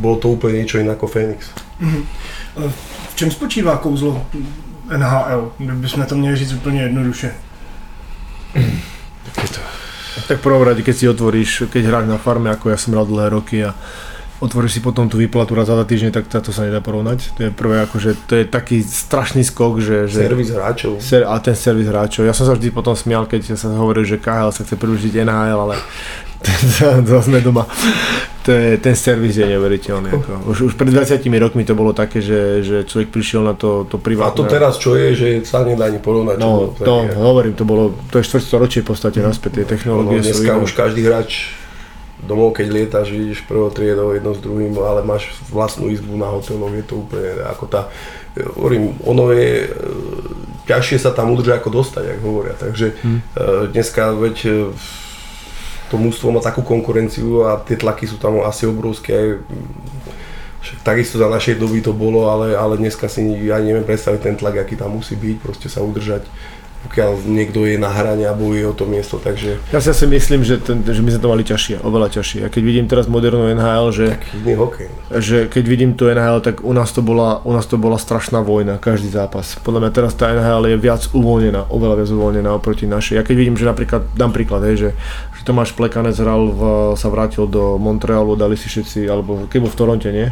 bolo to úplne niečo iné ako Fénix. Eh, V čem spočívá kouzlo NHL, kdybychom to měli říct úplně jednoduše? Tak v prvom rade, keď si otvoríš, keď hráš na farme, ako ja som hral dlhé roky a otvoríš si potom tú výplatu raz za týždne, tak to sa nedá porovnať. To je prvé, akože to je taký strašný skok, že... že Servis hráčov. Ser, a ten servis hráčov. Ja som sa vždy potom smial, keď sa hovoril, že KHL sa chce priužiť NHL, ale to sme doma. To je, ten servis je neuveriteľný. Ako. Už, už pred 20 rokmi to bolo také, že, že človek prišiel na to, to A privátne. to teraz čo je, že sa nedá ani porovnať. No, to hovorím, to bolo, to je štvrťstoročie v podstate naspäť, tie No, technológie sú dneska už každý hráč domov, keď lietaš, ideš prvou triedou jedno s druhým, ale máš vlastnú izbu na hoteloch, je to úplne ako tá, hovorím, ono je, e, ťažšie sa tam udržať ako dostať, ako hovoria, takže Hm. e, dneska veď e, to mústvo má takú konkurenciu a tie tlaky sú tam asi obrovské, aj, však takisto za našej doby to bolo, ale, ale dneska si ja neviem predstaviť ten tlak, aký tam musí byť, proste sa udržať, pokiaľ niekto je na hrane a bojuje o to miesto, takže Ja si asi myslím, že, ten, že my sme to mali ťažšie, oveľa ťažšie. A keď vidím teraz modernú NHL, že, iný hokej. že keď vidím tu NHL, tak u nás, to bola, u nás to bola strašná vojna, každý zápas. Podľa mňa teraz tá NHL je viac uvoľnená, oveľa viac uvoľnená oproti našej. Ja keď vidím, že napríklad, dám príklad, hej, že, že Tomáš Plekanec hral, v, sa vrátil do Montrealu, dali si všetci, alebo keď bol v Toronte, nie?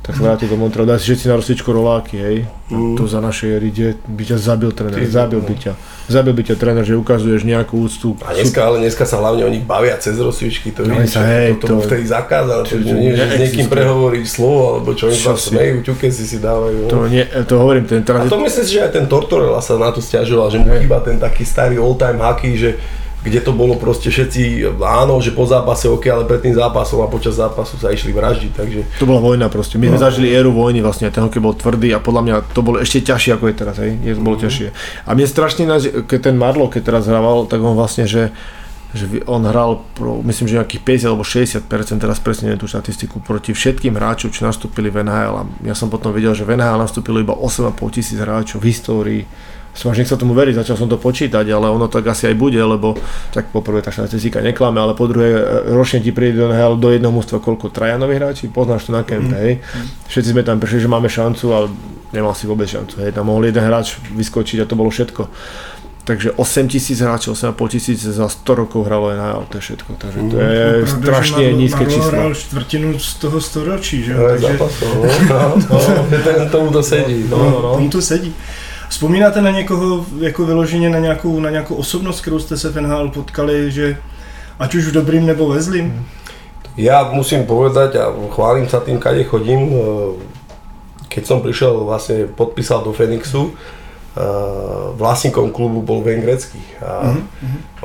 Tak sa vrátil do Montrealu, dali si všetci na rozsvičku roláky, hej. Mm. Tu za našej éry, kde by ťa zabil tréner, Ty, zabil no. by ťa. Zabil by ťa tréner, že ukazuješ nejakú úctu. A dneska, ale dneska sa hlavne o nich bavia cez rozsvičky, to vidíš, sa, hej, to, to, to- to vtedy zakázali, to to, že nie, že s niekým prehovoriť slovo, alebo čo, oni Čo si- smejú, ťuke si si dávajú. To, no. nie, to hovorím, ten teraz A to myslím si, že aj ten Tortorella sa na to stiažoval, že mu chýba ten taký starý all-time hockey, že kde to bolo proste všetci, áno, že po zápase OK, ale pred tým zápasom a počas zápasu sa išli vraždiť, takže To bola vojna proste. My sme No. zažili éru vojny vlastne, ten hokej bol tvrdý a podľa mňa to bolo ešte ťažšie ako je teraz, hej. Je, bolo ťažšie. A mne strašne, keď ten Marlo, keď teraz hrával, tak on vlastne, že že on hral, pro, myslím, že nejakých 50 alebo 60%, teraz presne tú štatistiku, proti všetkým hráčom, čo nastúpili v NHL. Ja som potom videl, že v NHL nastúpilo iba 8,5 tisíc hráčov v histórii som až nechcel tomu veriť, začal som to počítať, ale ono tak asi aj bude, lebo tak poprvé tá štatistika neklame, ale po druhé e, ročne ti príde do, NHL do jedného mústva koľko traja noví hráči, poznáš to na kempe, mm. hej. Všetci sme tam prišli, že máme šancu, ale nemal si vôbec šancu, hej. Tam mohol jeden hráč vyskočiť a to bolo všetko. Takže 8 tisíc hráčov, 8,5 tisíc za 100 rokov hralo NHL, to je všetko. Takže to je No, pravda, strašne že Marlo- nízke Marlo číslo. hral čtvrtinu z toho storočí, že jo? To je Takže zápasov, no, no, no, tomu to sedí. No, no, no. tomu to sedí. Vzpomínáte na někoho jako vyloženě na nějakou, na nějakou osobnost, kterou jste se v NHL potkali, že ať už v dobrým nebo ve zlým? Ja musím povedať a chválim sa tým, kade chodím. e, Keď som prišiel, vlastne podpísal do Fenixu, e, vlastníkom klubu bol Gretzky. A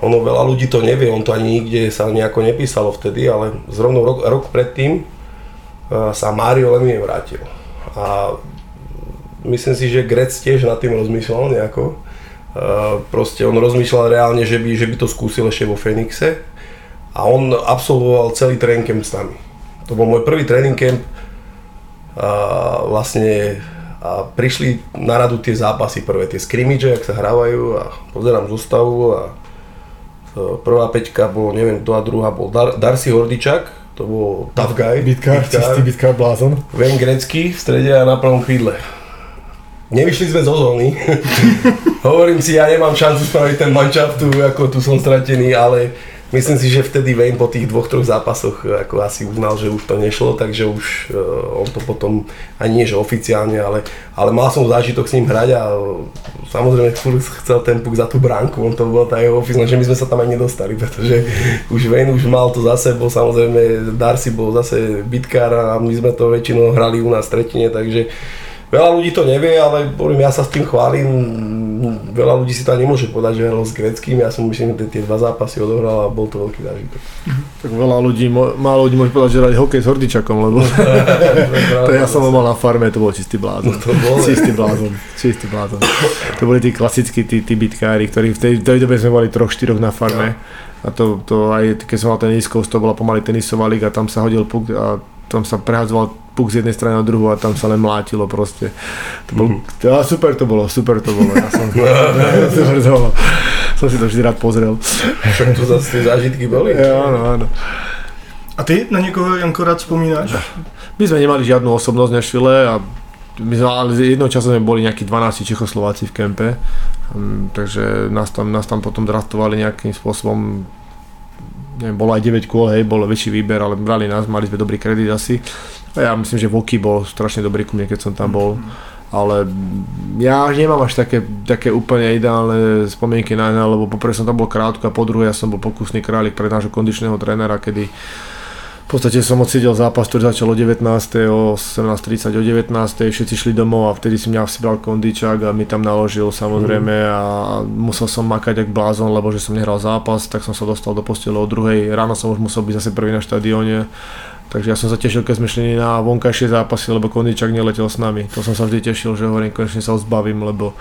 ono veľa ľudí to nevie, on to ani nikde sa nejako nepísalo vtedy, ale zrovna rok, rok predtým e, sa Mario Lemieux vrátil. A myslím si, že Grec tiež nad tým rozmýšľal nejako. Uh, proste on rozmýšľal reálne, že by, že by to skúsil ešte vo Fenixe a on absolvoval celý tréning camp s nami. To bol môj prvý tréning camp a vlastne a prišli na radu tie zápasy prvé, tie scrimmages, jak sa hrávajú a pozerám zostavu a e, prvá peťka bolo, neviem, kto a druhá bol Dar- Darcy Hordičak, to bol tough guy, Bitkár, čistý bitkár blázon. Wayne Gretzky v strede a na prvom krídle. Nevyšli sme zo zóny. Hovorím si, ja nemám šancu spraviť ten manšaft tu, ako tu som stratený, ale myslím si, že vtedy Wayne po tých dvoch, troch zápasoch e, ako asi uznal, že už to nešlo, takže už uh, on to potom, ani nie že oficiálne, ale, ale mal som zážitok s ním hrať a uh, samozrejme furt chcel ten puk za tú bránku, on to bol tá jeho office, že my sme sa tam aj nedostali, pretože už Wayne už mal to za sebou, samozrejme Darcy bol zase bitkár a my sme to väčšinou hrali u nás v tretine, takže Veľa ľudí to nevie, ale hovorím, ja sa s tým chválim. Veľa ľudí si to ani nemôže povedať, že hral s greckým. Ja som myslím, že tie dva zápasy odohral a bol to veľký zážitok. Tak veľa ľudí, málo ľudí môže povedať, že hrali hokej s Hordičakom, lebo to ja som ho mal na farme, to bol čistý blázon. No to bol. Čistý blázon, čistý blázon. To boli tí klasickí, tí, tí bitkári, ktorí v tej, tej dobe sme mali troch, štyroch na farme. A to, to aj keď som mal ten East Coast, to bola pomaly tenisová liga, tam sa hodil puk a tam sa prehádzoval puk z jednej strany na druhú a tam sa len mlátilo proste. To bol, to, a super to bolo, super to bolo. Ja som, super to bolo. Som si to vždy rád pozrel. Však tu zase tie zážitky boli. Ja, áno, áno. A ty na někoho, Janko, rád vzpomínáš? My sme nemali žiadnu osobnosť v Nešvile a my sme, ale jednou časom sme boli nejakí 12 Čechoslováci v kempe, Mm, takže nás tam, nás tam potom draftovali nejakým spôsobom neviem, bolo aj 9 kôl, hej, bol väčší výber, ale brali nás, mali sme dobrý kredit asi. Ja myslím, že Voky bol strašne dobrý ku mne, keď som tam bol. Ale ja nemám až také, také úplne ideálne spomienky na ne, lebo poprvé som tam bol krátko a po druhé ja som bol pokusný králik pre nášho kondičného trénera, kedy v podstate som odsedel zápas, ktorý začal o 19. o 18.30 o 19. všetci šli domov a vtedy si mňa si bral kondičák a mi tam naložil samozrejme a musel som makať jak blázon, lebo že som nehral zápas, tak som sa dostal do postele o druhej, ráno som už musel byť zase prvý na štadióne. Takže ja som sa tešil, keď sme šli na vonkajšie zápasy, lebo Kondičak neletel s nami. To som sa vždy tešil, že hovorím, konečne sa ho zbavím, lebo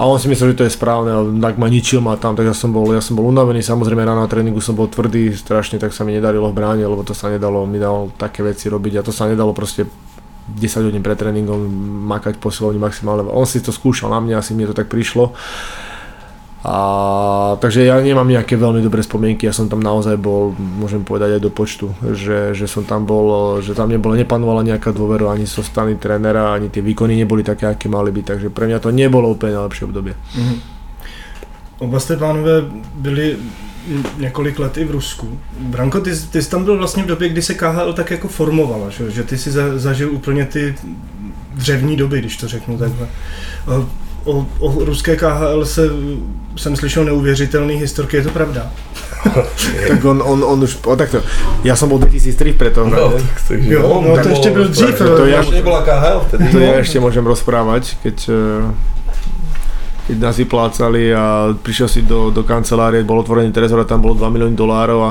a on si myslel, že to je správne, ale tak ma ničil ma tam, tak ja som bol, ja som bol unavený, samozrejme ráno na tréningu som bol tvrdý strašne, tak sa mi nedarilo v bráne, lebo to sa nedalo, mi dal také veci robiť a to sa nedalo proste 10 hodín pred tréningom makať posilovní maximálne. On si to skúšal na mňa, asi mne to tak prišlo. A, takže ja nemám nejaké veľmi dobré spomienky, ja som tam naozaj bol, môžem povedať aj do počtu, že, že som tam bol, že tam nebolo, nepanovala nejaká dôvera ani zo so strany trénera, ani tie výkony neboli také, aké mali byť, takže pre mňa to nebolo úplne najlepšie obdobie. Mhm. Oba jste pánové byli několik let i v Rusku. Branko, ty, ty jsi tam byl vlastně v době, kdy se KHL tak jako formovala, že, že ty si za, zažil úplně ty dřevní doby, když to řeknu takhle. O, o ruské KHL se, jsem slyšel neuvěřitelný historky, je to pravda? tak on, on, on už, o, takto, ja som bol 2003 preto, No, no, tak, takže, Jo, no to bolo- ještě byl dřív. To, To to ja- to ja ešte môžem rozprávať, keď, eh, keď nás vyplácali a prišiel si do, do kancelárie, bol otvorený trezor a tam bolo 2 milióny dolárov a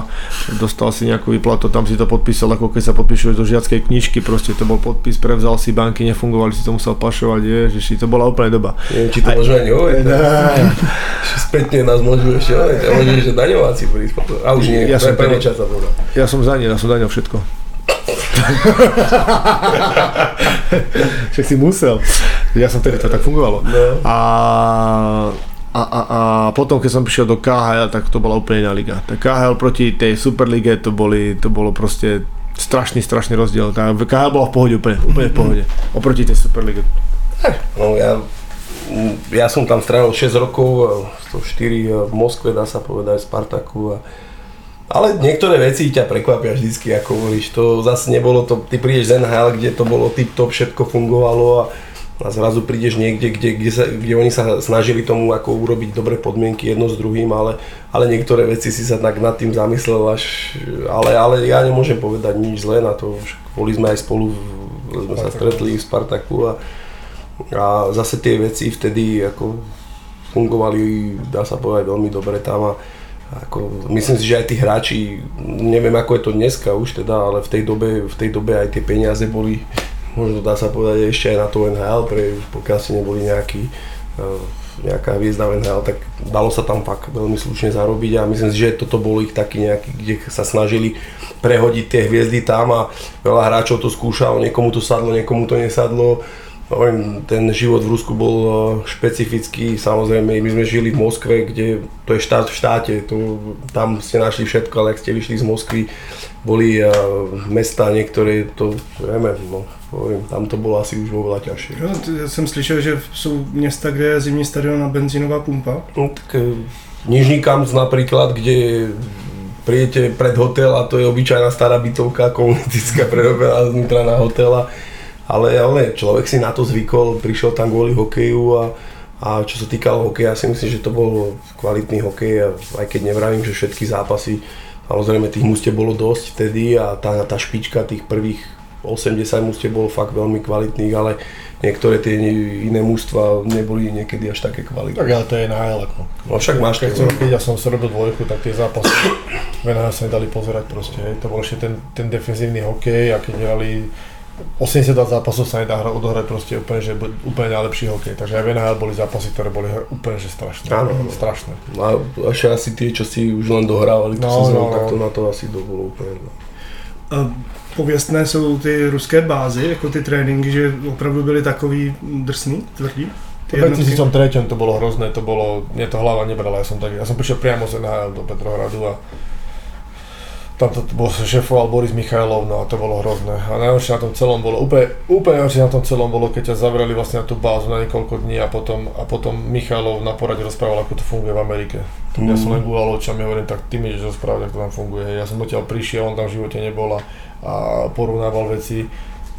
dostal si nejakú výplatu, tam si to podpísal, ako keď sa podpíšeš do žiackej knižky, proste to bol podpis, prevzal si banky, nefungovali, si to musel pašovať, ježiši, to bola úplne doba. Neviem, či to môžeme ani hovoriť. Spätne nás môžu ešte hovoriť. A môžu, že daňováci prísť. A už nie, Ja som povedal. Ja som za ne, ja som ne všetko. Však si musel. Ja som tedy to tak fungovalo. No. A, a, a, a potom, keď som prišiel do KHL, tak to bola úplne iná liga. Tak KHL proti tej Superlige to, boli, to bolo proste strašný, strašný rozdiel. Tá KHL bola v pohode úplne, úplne v pohode. Oproti tej Superlige. No ja, ja som tam strávil 6 rokov, 104 v Moskve, dá sa povedať, v Spartaku. A, ale niektoré veci ťa prekvapia vždycky, ako hovoríš. To zase nebolo to, ty prídeš z NHL, kde to bolo tip-top, všetko fungovalo a, a zrazu prídeš niekde, kde, kde, sa, kde oni sa snažili tomu ako urobiť dobré podmienky jedno s druhým, ale, ale niektoré veci si sa tak nad tým zamyslel až, ale, ale ja nemôžem povedať nič zlé na to, boli sme aj spolu, sme sa stretli v Spartaku a, a zase tie veci vtedy ako fungovali, dá sa povedať, veľmi dobre tam a ako, myslím si, že aj tí hráči, neviem ako je to dneska už teda, ale v tej dobe, v tej dobe aj tie peniaze boli, možno dá sa povedať ešte aj na to NHL, pre, pokiaľ si neboli nejaký, uh, nejaká hviezda v NHL, tak dalo sa tam fakt veľmi slušne zarobiť a myslím si, že toto bol ich taký nejaký, kde sa snažili prehodiť tie hviezdy tam a veľa hráčov to skúšalo, niekomu to sadlo, niekomu to nesadlo Hovorím, ten život v Rusku bol eh, špecifický, samozrejme my sme žili v Moskve, kde to je štát v štáte, to, tam ste našli všetko, ale ak ste vyšli z Moskvy, boli uh, mesta niektoré, to vieme, no, hovorím, tam to bolo asi už oveľa ťažšie. T- já jsem slyšel, že jsou města, kde je zimní stadion a benzínová pumpa. No, tak eh, Nižný Kamz napríklad, kde prídete pred hotel a to je obyčajná stará bytovka komunistická prerobená znútra na hotel a ale, ale človek si na to zvykol, prišiel tam kvôli hokeju a, a čo sa týkalo hokeja, si myslím, že to bol kvalitný hokej a aj keď nevravím, že všetky zápasy, samozrejme tých mústev bolo dosť vtedy a tá, tá špička tých prvých 80 mústev bolo fakt veľmi kvalitných, ale niektoré tie iné mústva neboli niekedy až také kvalitné. Tak ale to je NHL ako. No však máš Keď, som, keď ja som si robil dvojku, tak tie zápasy v NHL sa nedali pozerať proste. To bol ešte ten, ten defenzívny hokej a keď hrali 82 zápasov sa nedá hra- odohrať proste úplne, že úplne najlepší hokej. Takže aj v NHL boli zápasy, ktoré boli úplne že strašné. Áno, áno. Strašné. A ešte asi tie, čo si už len dohrávali, to No, no, sezónu, no, tak no. to na to asi to bolo úplne. No. Pověstné jsou ty ruské bázy, jako ty tréninky, že opravdu byly takový drsný, tvrdí. V Ty jednotky. 2003 to bolo hrozné, to bolo, mne to hlava nebrala, ja som, tak, ja som prišiel priamo z NHL do Petrohradu a tam to bol, šefoval Boris Michailov, no a to bolo hrozné. A najhoršie na tom celom bolo, úplne, úplne najhoršie na tom celom bolo, keď ťa zavreli vlastne na tú bázu na niekoľko dní a potom, a potom Michailov na porade rozprával, ako to funguje v Amerike. Tak ja som len gúval očami hovorím, tak ty mi ideš rozprávať, ako to tam funguje. Ja som odtiaľ prišiel, on tam v živote nebol a, a porovnával veci.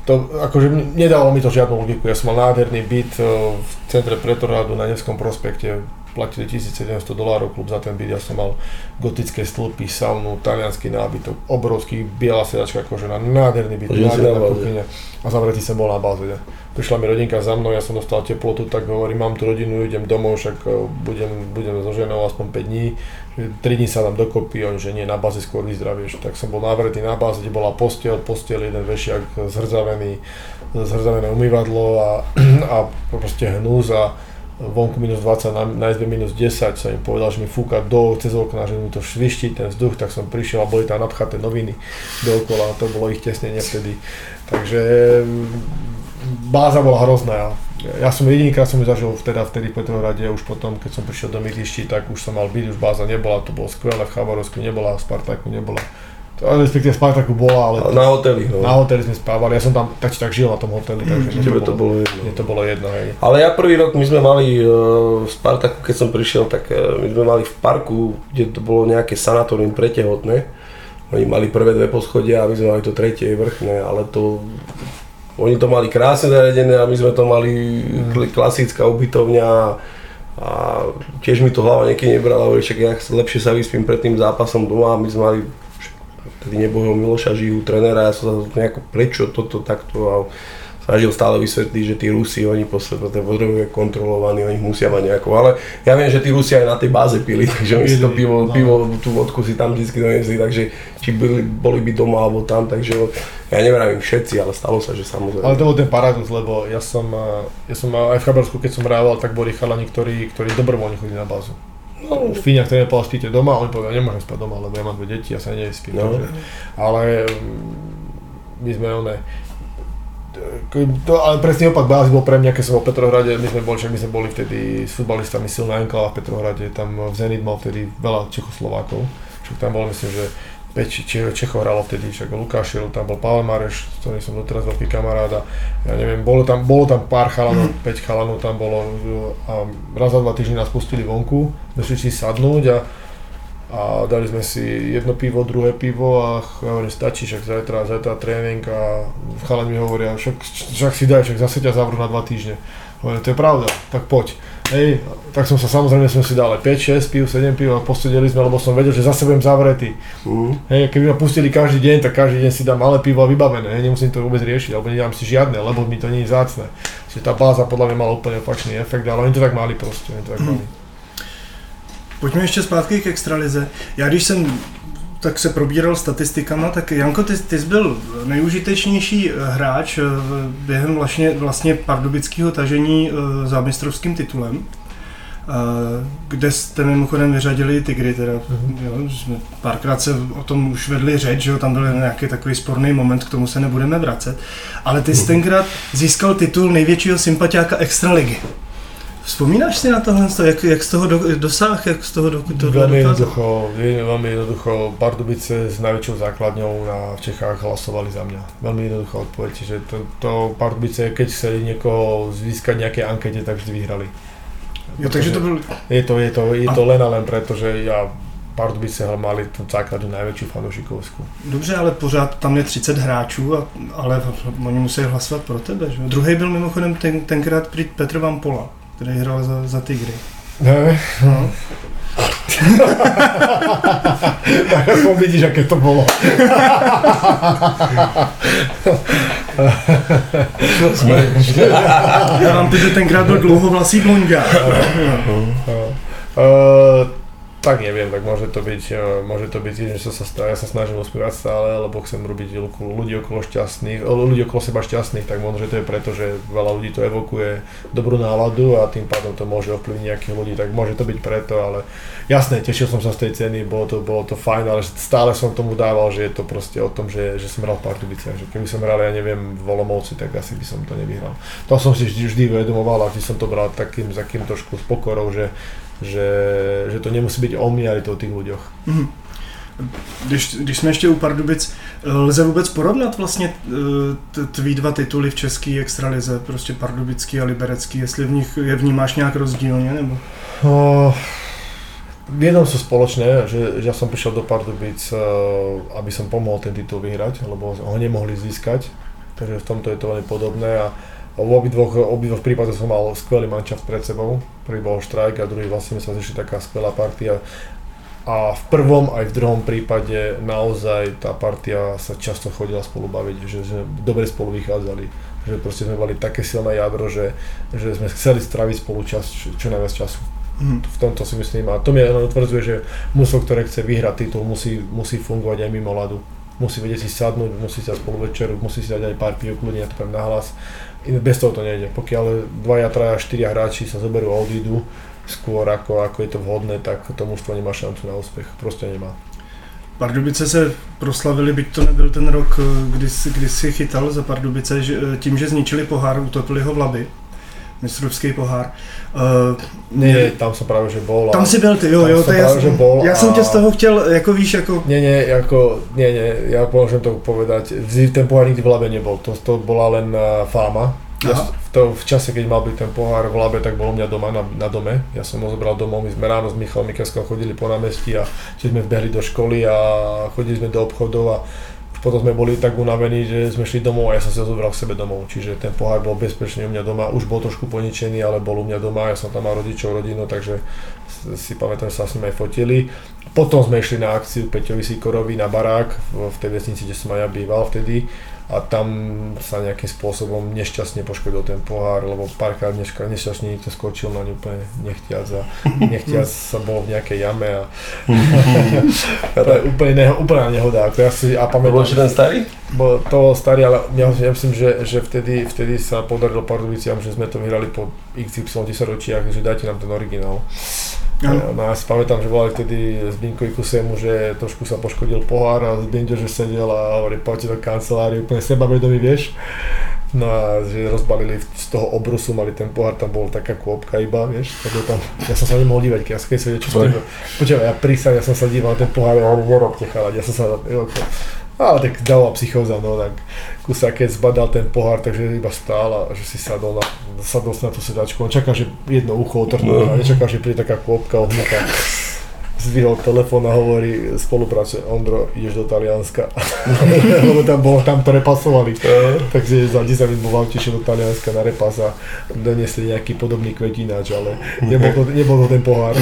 To, akože nedávalo mi to žiadnu logiku. Ja som mal nádherný byt e, v centre Pretoradu na Nevskom prospekte. Platili 1700 dolárov klub za ten byt. Ja som mal gotické stĺpy, saunu, talianský nábytok, obrovský, biela sedačka kožená, nádherný byt, nádherná kuchyňa. A zavretý som bol na báze. Ne? Prišla mi rodinka za mnou, ja som dostal teplotu, tak hovorím, mám tu rodinu, idem domov, však e, budem, budem so ženou aspoň 5 dní. Že 3 dní sa nám dokopy, on, že nie, na báze skôr vyzdravieš. Tak som bol navretý na báze, kde bola postel, postel, jeden vešiak zhrzavený, zhrzavené umývadlo a, a proste hnus a vonku minus 20, na, izbe minus 10, som im povedal, že mi fúka do cez okna, že mi to šviští ten vzduch, tak som prišiel a boli tam napchaté noviny dookola, to bolo ich tesnenie vtedy. Takže mm, báza bola hrozná. Ja som jedinýkrát som ju zažil teda vtedy v Petrohrade, už potom, keď som prišiel do Mytišti, tak už som mal byť, už báza nebola, to bolo skvelé, v Chabarovsku nebola, v Spartaku nebola. Respektíve v Spartaku bola, ale Na hoteli, no. na hoteli sme spávali, ja som tam tak či tak žil na tom hoteli, takže mne Tebe to bolo jedno. mne to bolo jedno, hej. Ale ja prvý rok my sme mali e, v Spartaku, keď som prišiel, tak e, my sme mali v parku, kde to bolo nejaké sanatórium pre tehotné. Oni mali prvé dve poschodia a my sme mali to tretie vrchné, ale to... Oni to mali krásne zariadené a my sme to mali kl- klasická ubytovňa a tiež mi to hlava niekedy nebrala, hovorí, však ja lepšie sa vyspím pred tým zápasom doma a my sme mali vtedy nebojho Miloša Žihu, trénera, ja som sa nejako, prečo toto takto a snažil stále vysvetliť, že tí Rusi, oni potrebujú kontrolovaní, oni musia mať nejako, ale ja viem, že tí Rusi aj na tej báze pili, takže oni si to pivo, no. pivo, tú vodku si tam vždy donesli, takže či boli, boli by doma alebo tam, takže ja nevravím všetci, ale stalo sa, že samozrejme. Ale to bol ten paradox, lebo ja som, eh, ja som eh, aj v Chabarsku, keď som hrával, tak boli chalani, ktorí, ktorí dobrovoľne chodili na bázu. Fíňa, ktorý nepovedal, spíte doma, a oni povedali, nemôžem spať doma, lebo ja mám dve deti, ja sa nevyspím. No. Takže, ale mm, my sme one, to, ale presný opak bázy bol pre mňa, keď som bol v Petrohrade, my sme boli, my sme boli vtedy s futbalistami silná enklava v Petrohrade, tam v Zenit mal vtedy veľa Čechoslovákov, však tam bolo myslím, že 5 Če- Čechov hralo vtedy, však Lukáš Šil, tam bol Pavel Mareš, s ktorým som doteraz veľký kamarád a ja neviem, bolo tam, bolo tam pár chalanov, 5 chalanov tam bolo a raz za dva týždne nás pustili vonku, došli si sadnúť a a dali sme si jedno pivo, druhé pivo a hovorím, stačí, však zajtra, zajtra tréning a chalani mi hovoria, však, však si daj, však zase ťa zavrú na dva týždne. Hovorím, to je pravda, tak poď. Hej, tak som sa samozrejme som si dal aj 5, 6 piv, 7 piv a posedeli sme, lebo som vedel, že zase budem zavretý. Mm. Hej, keby ma pustili každý deň, tak každý deň si dám malé pivo a vybavené, hej, nemusím to vôbec riešiť, alebo nedám si žiadne, lebo mi to nie je zácne. Čiže tá báza podľa mňa mala úplne opačný efekt, ale oni to tak mali proste, oni to tak mali. Pojďme ještě zpátky k extralize. Já když jsem tak se probíral statistikama, tak Janko, ty, ty jsi byl nejužitečnější hráč eh, během vlastně, vlastně pardubického tažení eh, za mistrovským titulem, eh, kde jste mimochodem vyřadili Tigry, teda, jo, jsme párkrát se o tom už vedli řeč, že jo, tam byl nějaký takový sporný moment, k tomu se nebudeme vracet, ale ty jsi tenkrát získal titul největšího sympatiáka extraligy. Vzpomínáš si na tohle, jak, jak z toho do, dosáh, jak z toho do, to Veľmi dokázal? jednoducho, je- veľmi jednoducho, Pardubice s najväčšou základňou na, v Čechách hlasovali za mňa. Veľmi jednoduchá odpoveď, že to, to Pardubice, keď chceli niekoho získať nejaké ankete, tak vždy vyhrali. Jo, takže to byl, Je to, je to, je to len a len preto, že ja Pardubice mali tú základnú najväčšiu fanúšikovskú. dobře, ale pořád tam je 30 hráčů, a, ale oni musí hlasovat pro tebe, že? Druhý byl mimochodem ten, tenkrát Petr Vampola, který hrál za, za Tigry. Ne? No. tak aspoň vidíš, aké to bolo. Já vám Petr tenkrát byl dlouhovlasý blonďák. Tak neviem, tak môže to byť, uh, môže to byť, že sa, ja sa snažím usmievať stále, lebo chcem robiť ľu- ľudí okolo šťastných, uh, ľudí okolo seba šťastných, tak možno, že to je preto, že veľa ľudí to evokuje dobrú náladu a tým pádom to môže ovplyvniť nejakých ľudí, tak môže to byť preto, ale jasné, tešil som sa z tej ceny, bolo to, bolo to fajn, ale stále som tomu dával, že je to proste o tom, že, že som hral v Pardubiciach, že keby som hral, ja neviem, v Olomouci, tak asi by som to nevyhral. To som si vždy, vždy uvedomoval a vždy som to bral takým, s takým trošku s pokorou, že, že, že to nemusí byť o mne, ale to o tých ľuďoch. Mhm. Když, když jsme ještě u Pardubic, eh, lze vůbec porovnat vlastně eh, tvý dva tituly v české extralize, prostě pardubický a liberecký, jestli v nich je vnímáš nějak rozdílně, nebo? Uh, v jednom sú spoločné, že, že ja som prišiel do Pardubic, uh, aby som pomohol ten titul vyhrať, lebo ho nemohli získať, takže v tomto je to veľmi podobné a v obidvoch, obidvoch prípadoch som mal skvelý mančaft pred sebou. Prvý bol štrajk a druhý vlastne sa zišli taká skvelá partia. A v prvom aj v druhom prípade naozaj tá partia sa často chodila spolu baviť, že, že dobre spolu vychádzali. Že proste sme mali také silné jadro, že, že sme chceli straviť spolu čas, čo, čo najviac času Mhm. v tomto si myslím a to mi len utvrdzuje, že mužstvo, ktoré chce vyhrať titul, musí, musí fungovať aj mimo ľadu. Musí vedieť si sadnúť, musí sa spolu večeru, musí si dať aj pár kľudne ja to poviem nahlas. Bez toho to nejde. Pokiaľ dvaja, traja, štyria hráči sa zoberú a odídu skôr ako, ako je to vhodné, tak to mužstvo nemá šancu na úspech. Proste nemá. Pardubice se proslavili, byť to nebyl ten rok, eh, kdy, kdy si chytal za Pardubice, že, eh, tím, že zničili pohár, utopili ho v Labi, mistrovský pohár. Uh, Nie, tam som práve, že bol. a- Tam si byl ty, jo, Tam jo, som to je jasný. že bol Já jsem a- tě z toho chtěl, jako víš, jako... Nie, nie, ako, nie, nie, ja môžem to povedať, ten pohár nikdy v Labe nebol, to, to bola len uh, fáma. Ja, v, to, v čase, keď mal byť ten pohár v Labe, tak bol u mňa doma na, na dome. Ja som ho zobral domov, my sme ráno s Michalom Mikelskom chodili po námestí a tiež sme vbehli do školy a chodili sme do obchodov a potom sme boli tak unavení, že sme šli domov a ja som sa zobral k sebe domov. Čiže ten pohár bol bezpečne u mňa doma, už bol trošku poničený, ale bol u mňa doma, ja som tam mal rodičov, rodinu, takže si pamätám, že sa s ním aj fotili. Potom sme išli na akciu Peťovi Sikorovi na barák v tej vesnici, kde som aj ja býval vtedy a tam sa nejakým spôsobom nešťastne poškodil ten pohár, lebo párkrát dneška nešťastne niekto skočil na ňu úplne nechtiac a nechtiac sa bol v nejakej jame a to je úplne, neho, úplná nehoda. Ako ja si, a To bol pamätám, ešte ten starý? bol to bol starý, ale ja, ja myslím, že, že vtedy, vtedy sa podarilo Pardubiciam, že sme to vyhrali po XY 10 ročiach, že dajte nám ten originál. Áno. No ja si pamätám, že volali vtedy Zbinkovi Kusemu, že trošku sa poškodil pohár a Zbinko, že sedel a hovorí, poďte do kancelárie, úplne sebavedomý, vieš. No a že rozbalili z toho obrusu, mali ten pohár, tam bol taká kôpka iba, vieš, tak tam, ja som sa nemohol dívať, keď ja som keď sa vedel, čo. Počúvaj, ja prísam, ja som sa díval na ten pohár, ja hovorím, nerobte chalať, ja som sa, ale tak dala psychóza, no tak kusa, keď zbadal ten pohár, takže iba stál a že si sadol na, sadol si na tú sedačku. On čaká, že jedno ucho otrhnú a nečaká, že príde taká kôpka ohnutá. Zvihol telefón a hovorí spolupráce, Ondro, ideš do Talianska. Lebo tam, bol, tam to repasovali. Takže za 10 minút bol v aute, išiel do Talianska na repas a doniesli nejaký podobný kvetináč, ale nebol to, nebol to ten pohár.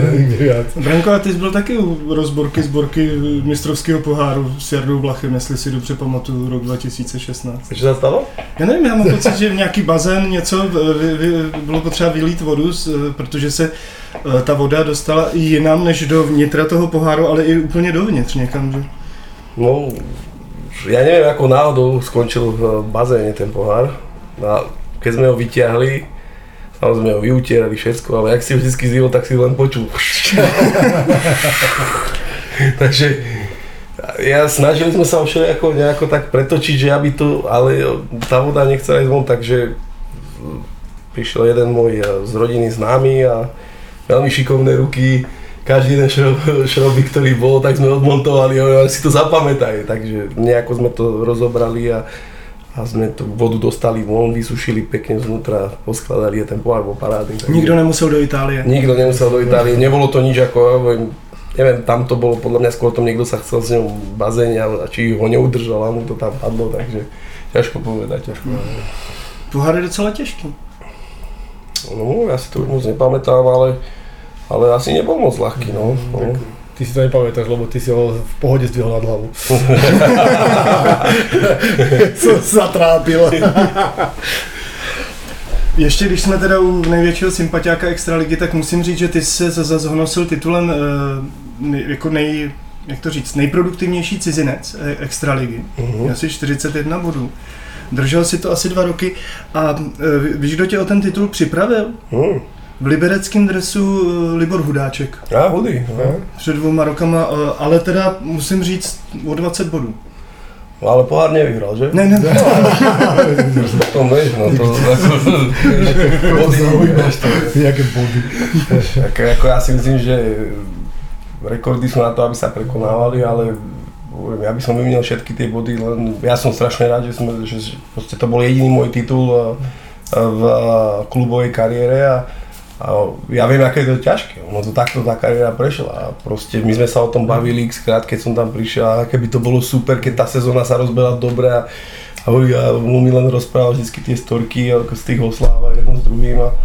Branko, a ty byl taky u rozborky sborky mistrovského poháru s Jardou Vlachem, jestli si dobře pamatuju, rok 2016. Čo sa stalo? Já nevím, já mám pocit, že v nějaký bazén něco bylo potřeba vylít vodu, protože se ta voda dostala i jinam než do vnitra toho poháru, ale i úplně dovnitř někam. Že? No, ja neviem, ako náhodou skončil v bazéne ten pohár. A keď sme ho vyťahli, samozrejme ho vyutierali všetko, ale ak si ho vždy tak si len počul. Takže ja snažili sme sa ho všelijako nejako tak pretočiť, že aby to, ale tá voda nechcela ísť von, takže prišiel jeden môj eh, z rodiny známy a veľmi šikovné ruky, každý jeden šrob, šrobík, ktorý bol, tak sme odmontovali, ale si to zapamätaj, takže nejako sme to rozobrali a, a sme tú vodu dostali von, vysušili pekne znútra, poskladali a ten pohár bol parádny. takže- Nikdo nemusel do Itálie. Nikto nemusel do Itálie, nebolo to nič ako, ja neviem, tam to bolo podľa mňa skôr tom niekto sa chcel s ňou a či ho neudržal a mu to tam padlo, takže ťažko povedať, ťažko povedať. Pohár je docela těžký. No, ja si to už moc nepamätám, ale, ale asi nebol moc ľahký, no. no. Ty si to nepamätáš, lebo ty si ho v pohode zdvihol nad hlavu. Som sa trápil. Ještě když jsme teda u největšího sympatiáka Extraligy, tak musím říct, že ty se zase zhonosil titulem nej- jako nej, jak to říct, nejproduktivnější cizinec eh, Extraligy. Mhm. Asi 41 bodů. Držel si to asi dva roky a eh, víš, kdo tě o ten titul připravil? Hmm. V libereckém dresu eh, Libor Hudáček. A, hudy, no. Před dvouma rokama, eh, ale teda musím říct o 20 bodů. No, ale pohár nevyhral, že? Ne, ne, To vieš, no to... Body, vieš to. Jaké body. Tak ako ja si myslím, že rekordy sú na to, aby sa prekonávali, ale ja by som vymenil všetky tie body, len ja som strašne rád, že, sme, že proste to bol jediný môj titul eh, v klubovej kariére a, a ja viem, aké je to ťažké, ono to takto tá kariéra prešla a proste my sme sa o tom bavili x krát, keď som tam prišiel a keby to bolo super, keď tá sezóna sa rozbehla dobre a, a, a on mi len rozprával vždy tie storky z tých osláv a jedno s druhým a,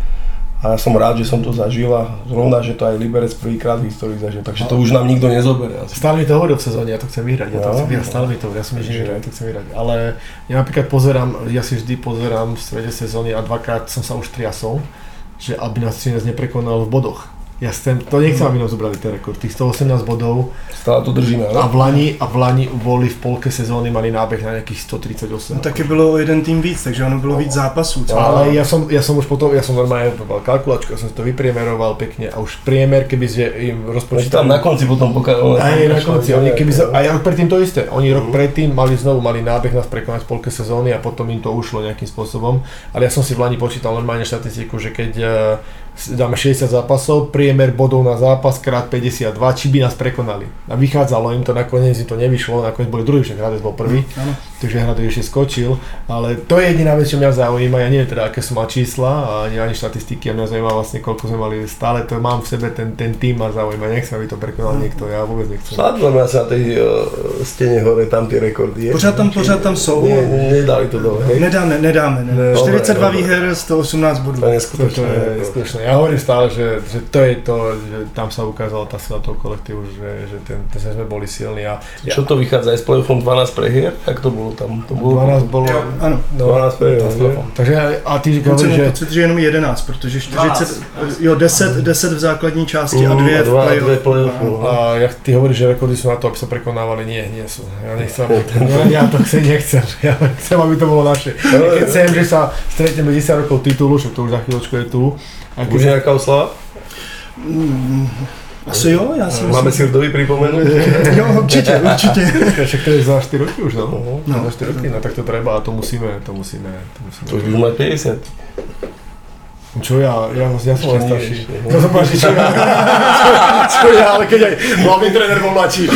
a ja som rád, že som to zažil a zrovna, že to aj Liberec prvýkrát v histórii zažil, takže to už nám nikto nezobere asi. Stále mi to hovoril v sezóne, ja to chcem vyhrať, ja to No, chcem vyhrať, no. stále mi to ja som nevyhral, ja to chcem vyhrať. Ale ja napríklad pozerám, ja si vždy pozerám v strede sezóny a dvakrát som sa už triasol, že aby nás Cinec neprekonal v bodoch. Ja chcem, to nechcem, aby nám zobrali ten rekord, tých 118 bodov Stále to držíme, a ale? v Lani, a v Lani boli v polke sezóny, mali nábeh na nejakých 138. no, taky bylo o jeden tým víc, takže ono bylo víc zápasů. Co? Ale ja som, ja som už potom, ja som normálne mal kalkulačku, ja som si to vypriemeroval pekne a už priemer, keby sme im rozpočítali... tam na konci potom pokazali. Aj na konci, oni keby sa, a ja predtým to isté, oni rok predtým mali znovu, mali nábeh nás prekonať v polke sezóny a potom im to ušlo nejakým spôsobom, ale ja som si v Lani počítal normálne štatistiku, že keď eh, dáme 60 zápasov, priemer bodov na zápas krát 52, či by nás prekonali. A vychádzalo im to, nakoniec im to nevyšlo, nakoniec boli druhý, však Hradec bol prvý, Áno. Takže Hradec ešte skočil, ale to je jediná vec, čo mňa zaujíma, ja neviem teda, aké sú ma čísla a ani, ani štatistiky, a mňa zaujíma vlastne, koľko sme mali, stále to mám v sebe, ten, ten tým ma zaujíma, nechcem, aby to prekonal niekto, ja vôbec nechcem. Sledujeme asi na tej uh, stene hore, tam tie rekordy. Je. Pořád tam, pořád tam jsou. Nie, nedali to dole, hej? Nedáme, nedáme. Ne. Ne. 42 Dobre, výher, 118 bodů. To je To, to neskutočné. je skutočné. Ja hovorím stále, že, že to je to, že tam sa ukázala tá sila toho kolektívu, že, že ten, ten sme boli silní a ja, Čo to vychádza aj s playoffom 12 prehier? Jak to bolo tam? To bolo 12 bolo... Ano. No, 12 prehier, to s že? playoffom. Takže a ty mám že pocit, že jenom 11, protože 40, jo, 10, 10 v základní části a Mm, dvě v playoff. playoff, no. a jak ty hovoríš, že rekordy sú na to, aby sa prekonávali, nie, nie sú. Ja nechcem, ja, ja to chcem, nechcem. Ja chcem, aby to bolo naše. Keď chcem, že sa stretneme 10 rokov titulu, však to už za chvíľočku je tu. Už nejaká oslava? Asi jo, já si Máme myslím. si Rdovi pripomenúť? Jo, určitě, určitě. Však to je za 4 roky už, no. No. Za 4 roky, no tak to treba a to musíme, to musíme, to musíme. To už budú mať 50. Čo ja, ja, ja som len starší. To som povedal, čo ja, čo ja, ale keď aj hlavný tréner bol mladší.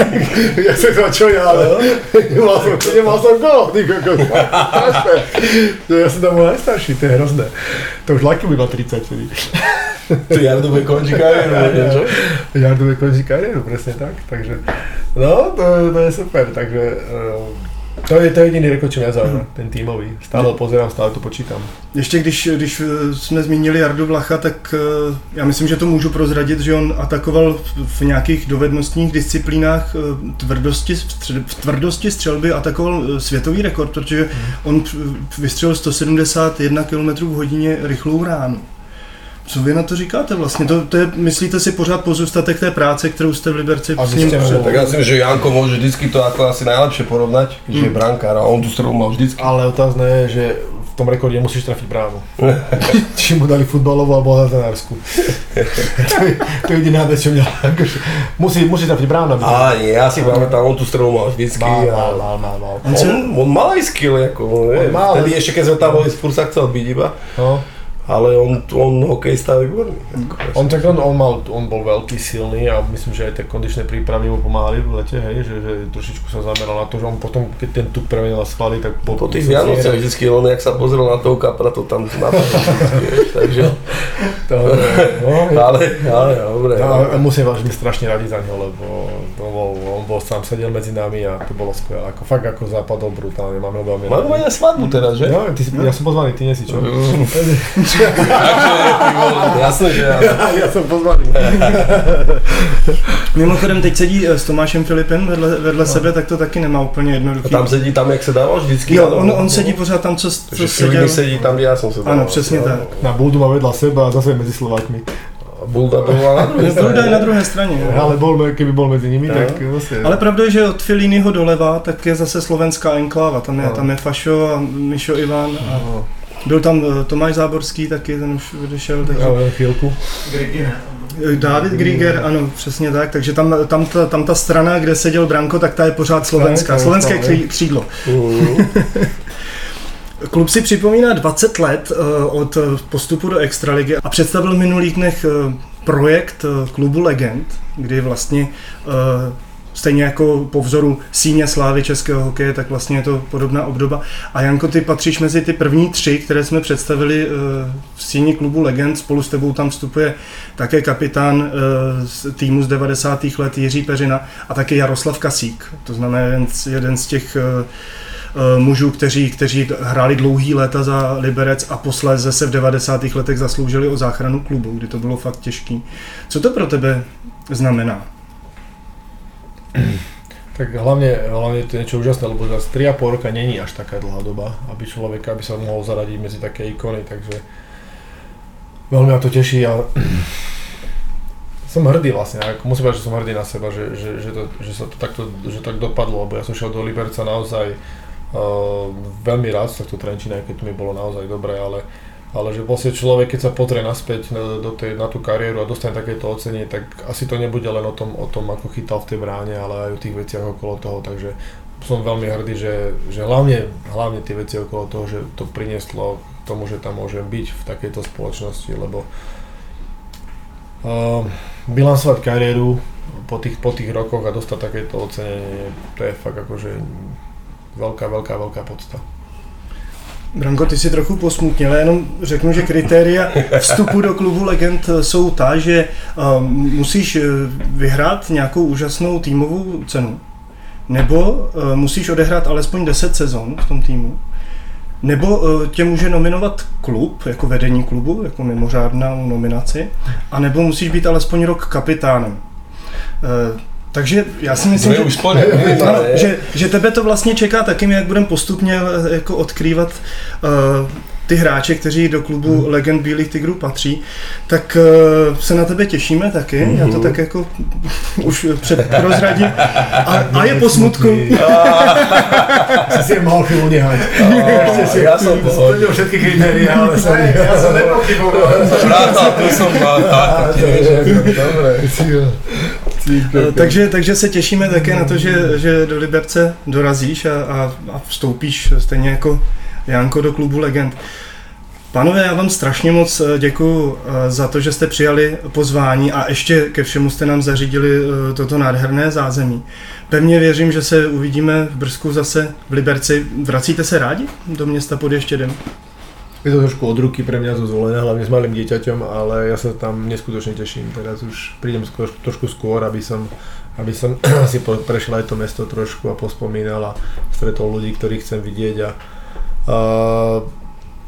ja som to, čo ja, ale nemal som, nemal som go, ty kokos. No, ja som tam bol najstarší, to je hrozné. To už Laky bude mať 30 vtedy. To Jardové končí kariéru, niečo? Jardové končí kariéru, presne tak. Takže, no, to, to je super, takže uh, to je to je jediný rekord, čo mňa zaujíma, ten tímový. Stále ho pozerám, stále to počítam. Ještě když, když eh, jsme zmínili Jardu Vlacha, tak eh, já myslím, že to můžu prozradit, že on atakoval v- nějakých dovednostních disciplínách eh, tvrdosti, v tvrdosti střelby atakoval světový rekord, protože on p- vystřelil 171 km v hodině rychlou ránu. Co vy na to říkáte vlastně? To, to je, myslíte si pořád pozůstatek té práce, kterou jste v Liberci A s ním ste. Tak ja myslím, že Janko môže vždycky to ako asi najlepšie porovnať, že je brankár a on tú strelu mal vždycky. Ale otázne je, že v tom rekorde musíš trafiť bránu. Či mu dali futbalovú alebo hazardárskú. to, je, to je jediná vec, čo mňa... Musí, musí trafiť bránu. A nie, ja si pamätám, on tú strelu mal vždycky. Mal, mal, mal, mal, mal. On On, on mal aj skill, ako, On ne, mal, ešte keď sme tam boli, skôr sa chcel byť iba, No. Ale on, on hokejista je výborný. On, tak on, on, mal, on bol veľký, silný a myslím, že aj tie kondičné prípravy mu pomáhali v lete, hej, že, že trošičku sa zameral na to, že on potom, keď ten tuk premenil na svaly, tak bol... po tých Vianociach vždycky on, jak sa pozrel na toho kapra, to tam napadlo. takže, To, no, ale, ale, dobre. a, a musím vás, že my strašne radi za ňo, lebo to bol, on bol sám sedel medzi nami a to bolo skvelé. Ako, fakt ako zapadol brutálne, máme ho veľmi Majú mať aj svadbu teraz, že? No, ty ja som pozvaný, ty nie si čo? Jasné, že áno. ja som pozvaný. Mimochodem teď sedí eh, s Tomášem Filipem vedle, vedle sebe, tak to taky nemá úplně A jednoduchý. tam sedí tam, jak se dával vždycky. Jo, on, on sedí pořád tam, co, co seděl. Sedí tam, kde ja som sedel. Ano, přesně tak. Na Buldu má vedľa seba a zase medzi Slovákmi. Bulda to bola na druhej Bruda je na strane. druhé straně. Ale bol, keby bol medzi nimi, No. tak zase... Ale pravda je, že od Filínyho doleva, tak je zase slovenská enkláva. Tam je, No. tam je Fašo a Mišo Ivan a No, byl tam eh, Tomáš Záborský taky, ten už odešel, takže... ale chvíľku. Eh, David Grieger, ano, přesně tak, takže tam, tam, ta, tam ta strana, kde seděl Branko, tak ta je pořád slovenská, slovenské křídlo. Klub si připomíná 20 let eh, od postupu do Extraligy a představil v minulých dnech eh, projekt eh, klubu Legend, kdy vlastně stejně jako po vzoru síně slávy českého hokeje, tak vlastně je to podobná obdoba. A Janko, ty patříš mezi ty první tři, které jsme představili v síni klubu Legend. Spolu s tebou tam vstupuje také kapitán z týmu z 90. let Jiří Peřina a také Jaroslav Kasík. To znamená jeden z, těch mužů, kteří, kteří hráli dlouhý léta za Liberec a posléze se v 90. letech zasloužili o záchranu klubu, kdy to bylo fakt těžký. Co to pro tebe znamená? Tak hlavne, hlavne to je niečo úžasné, lebo zase 3,5 roka není až taká dlhá doba, aby človek, aby sa mohol zaradiť medzi také ikony, takže veľmi ma to teší a som hrdý vlastne, musím povedať, že som hrdý na seba, že, že, že, to, že sa to takto, že tak dopadlo, lebo ja som šiel do Liberca naozaj veľmi rád z tohto Trenčína, aj keď to mi bolo naozaj dobré, ale ale že vlastne človek, keď sa pozrie naspäť na, do tej, na tú kariéru a dostane takéto ocenie, tak asi to nebude len o tom, o tom, ako chytal v tej bráne, ale aj o tých veciach okolo toho, takže som veľmi hrdý, že, že hlavne, hlavne tie veci okolo toho, že to prinieslo k tomu, že tam môžem byť v takejto spoločnosti, lebo uh, bilansovať kariéru po tých, po tých rokoch a dostať takéto ocenenie, to je fakt akože veľká, veľká, veľká podsta. Branko, ty si trochu posmutnil, jenom řeknu, že kritéria vstupu do klubu Legend jsou ta, že um, musíš eh, vyhrát nějakou úžasnou týmovou cenu, nebo uh, musíš odehrát alespoň 10 sezon v tom týmu, nebo uh, tě může nominovat klub, jako vedení klubu, jako mimořádnou nominaci, a nebo musíš být alespoň rok kapitánem. Takže já si myslím, To je že, už splně, ano, že, že tebe to vlastně čeká taky, jak budeme postupně eh, jako odkrývat uh, ty hráče, kteří do klubu Hmm. Legend Bílých tigrů patří, tak uh, se na tebe těšíme taky. Já Hmm. to tak jako už před prozradím. A, a je po smutku. Si si mal chvíľu nehať. Som to Splnil všetky kritéria, ale sa Ja som nepochyboval. Vrátal, tu som mal. Dobre, Takže, takže se těšíme také na to, že, že do Liberce dorazíš a, a, a vstoupíš stejně jako Janko do klubu Legend. Pánové, já vám strašně moc eh, děkuji eh, za to, že jste přijali pozvání a ještě ke všemu jste nám zařídili eh, toto nádherné zázemí. Pevně věřím, že se uvidíme v Brzku zase v Liberci. Vracíte se rádi do města pod Ještědem? Je to trošku od ruky pre mňa to zvolené, hlavne s malým dieťaťom, ale ja sa tam neskutočne teším. Teraz už prídem skôr, trošku skôr, aby som, aby som si prešiel aj to mesto trošku a pospomínal a stretol ľudí, ktorých chcem vidieť a, a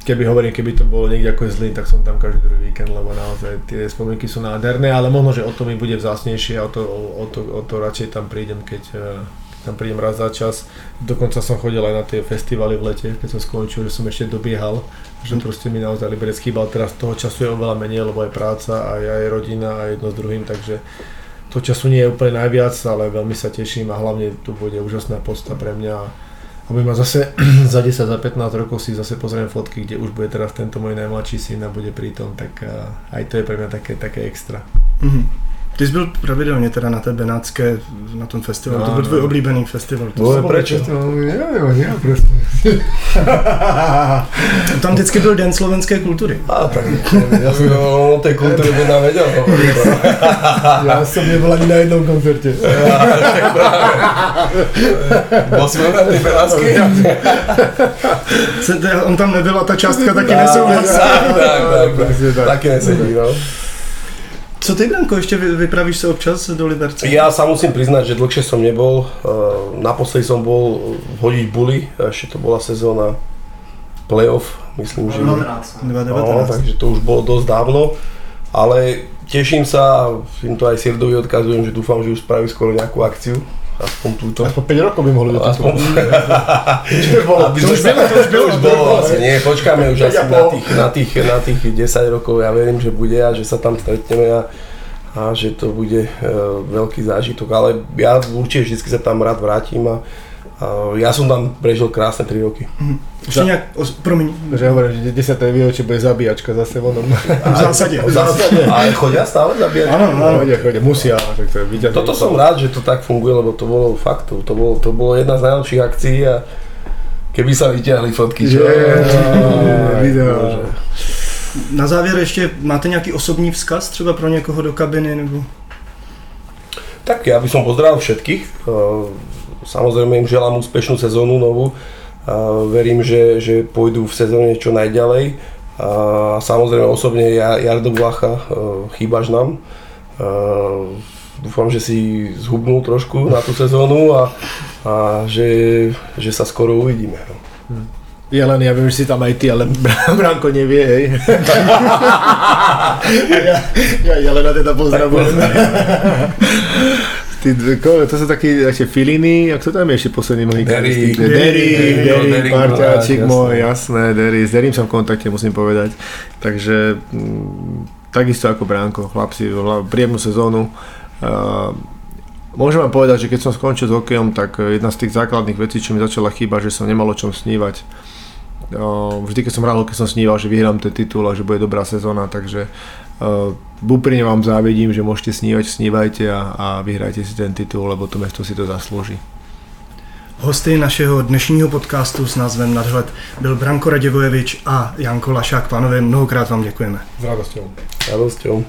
keby hovorím, keby to bolo niekde ako Zlín, tak som tam každý druhý víkend, lebo naozaj tie spomienky sú nádherné, ale možno, že o to mi bude vzácnejšie a o to, o, to, o to radšej tam prídem, keď, keď tam prídem raz za čas. Dokonca som chodil aj na tie festivaly v lete, keď som skončil, že som ešte dobiehal, že proste mi naozaj Liberec chýbal. Teraz toho času je oveľa menej, lebo aj práca, aj, aj rodina, aj jedno s druhým, takže to času nie je úplne najviac, ale veľmi sa teším a hlavne tu bude úžasná podsta pre mňa. Aby ma zase za 10, za 15 rokov si zase pozriem fotky, kde už bude teraz tento môj najmladší syn a bude prítom, tak eh, aj to je pre mňa také, také extra. Mhm. Ty jsi byl pravidelně teda na té Benátské, na tom festivalu, to byl tvůj oblíbený festival. To Dvoje prečo? Neviem, nie, proste. Tam vždycky byl Den slovenské kultury. A tak, ja som o tej kultúre by vedel hovoriť. Ja som nebol ani na jednom koncerte. Bol si na? Se, teda on tam nebyl a ta částka taky nesouvisí. Tak, tak, tak, tak. tak. No. Co ty, Branko, vy, vypravíš se občas do Liberce? Ja sa musím priznať, že dlhšie som nebol. Eh, Naposledy som bol hodiť buly, ešte to bola sezóna playoff, myslím, že... 2019. No, takže to už bolo dosť dávno, ale teším sa tým to aj Sirdovi odkazujem, že dúfam, že už spraví skoro nejakú akciu, aspoň túto. Aspoň 5 rokov by mohli do Aspoň, Čo bolo? aby sme sa, to už už bolo, vlastne, nie, počkáme už asi na tých, na, tých, na tých 10 rokov, ja verím, že bude a že sa tam stretneme a, a že to bude uh, veľký zážitok, ale ja určite vždy sa tam rád vrátim a, a ja som tam prežil krásne 3 roky. Ještě nějak, os, promiň, ja hovorím, že 10. výročie bude zabíjačka zase vonom. v zásadě. V zásade, ale chodia stále zabíjať. Ano, ano. Chodia, chodia, musia, tak to je víťaz. Toto som rád, že to tak funguje, lebo to bolo fakt, to, bolo, to bolo jedna z najlepších akcií a keby sa vyťahli fotky, čo? Yeah, video. Na závěr ještě máte nějaký osobní vzkaz třeba pro někoho do kabiny nebo? Tak ja by som pozdravil všetkých. Eh, Samozrejme im želám úspešnú sezónu novú. Verím, že, že pôjdu v sezóne čo najďalej. A samozrejme osobne ja, Jardo Blacha, eh, chýbaš nám. A Dúfam, že si zhubnul trošku na tú sezónu a, a že, že sa skoro uvidíme. no. Jelen, ja viem, že si tam aj ty, ale Br- Branko nevie, hej. ja, ja Jelena teda pozdravujem. Ty, dve- ko- to sú takí ešte filiny, jak to tam je ešte posledný môj Derry. Derry, parťáčik môj, jasné, Derry, s Derrym som v kontakte, musím povedať. Takže mm, takisto ako Bránko, chlapci, hla- príjemnú sezónu. Uh, Môžem vám povedať, že keď som skončil s hokejom, tak jedna z tých základných vecí, čo mi začala chýbať, že som nemal o čom snívať. O, Vždy, keď som hral hokej, som sníval, že vyhrám ten titul a že bude dobrá sezóna, takže uh, úprimne vám závidím, že môžete snívať, snívajte a, a vyhrajte si ten titul, lebo to mesto si to zaslúži. Hosty našeho dnešního podcastu s názvem Nadhled byl Branko Radivojevič a Janko Lašák. Pánové, mnohokrát vám děkujeme. S radosťou. Radosťou.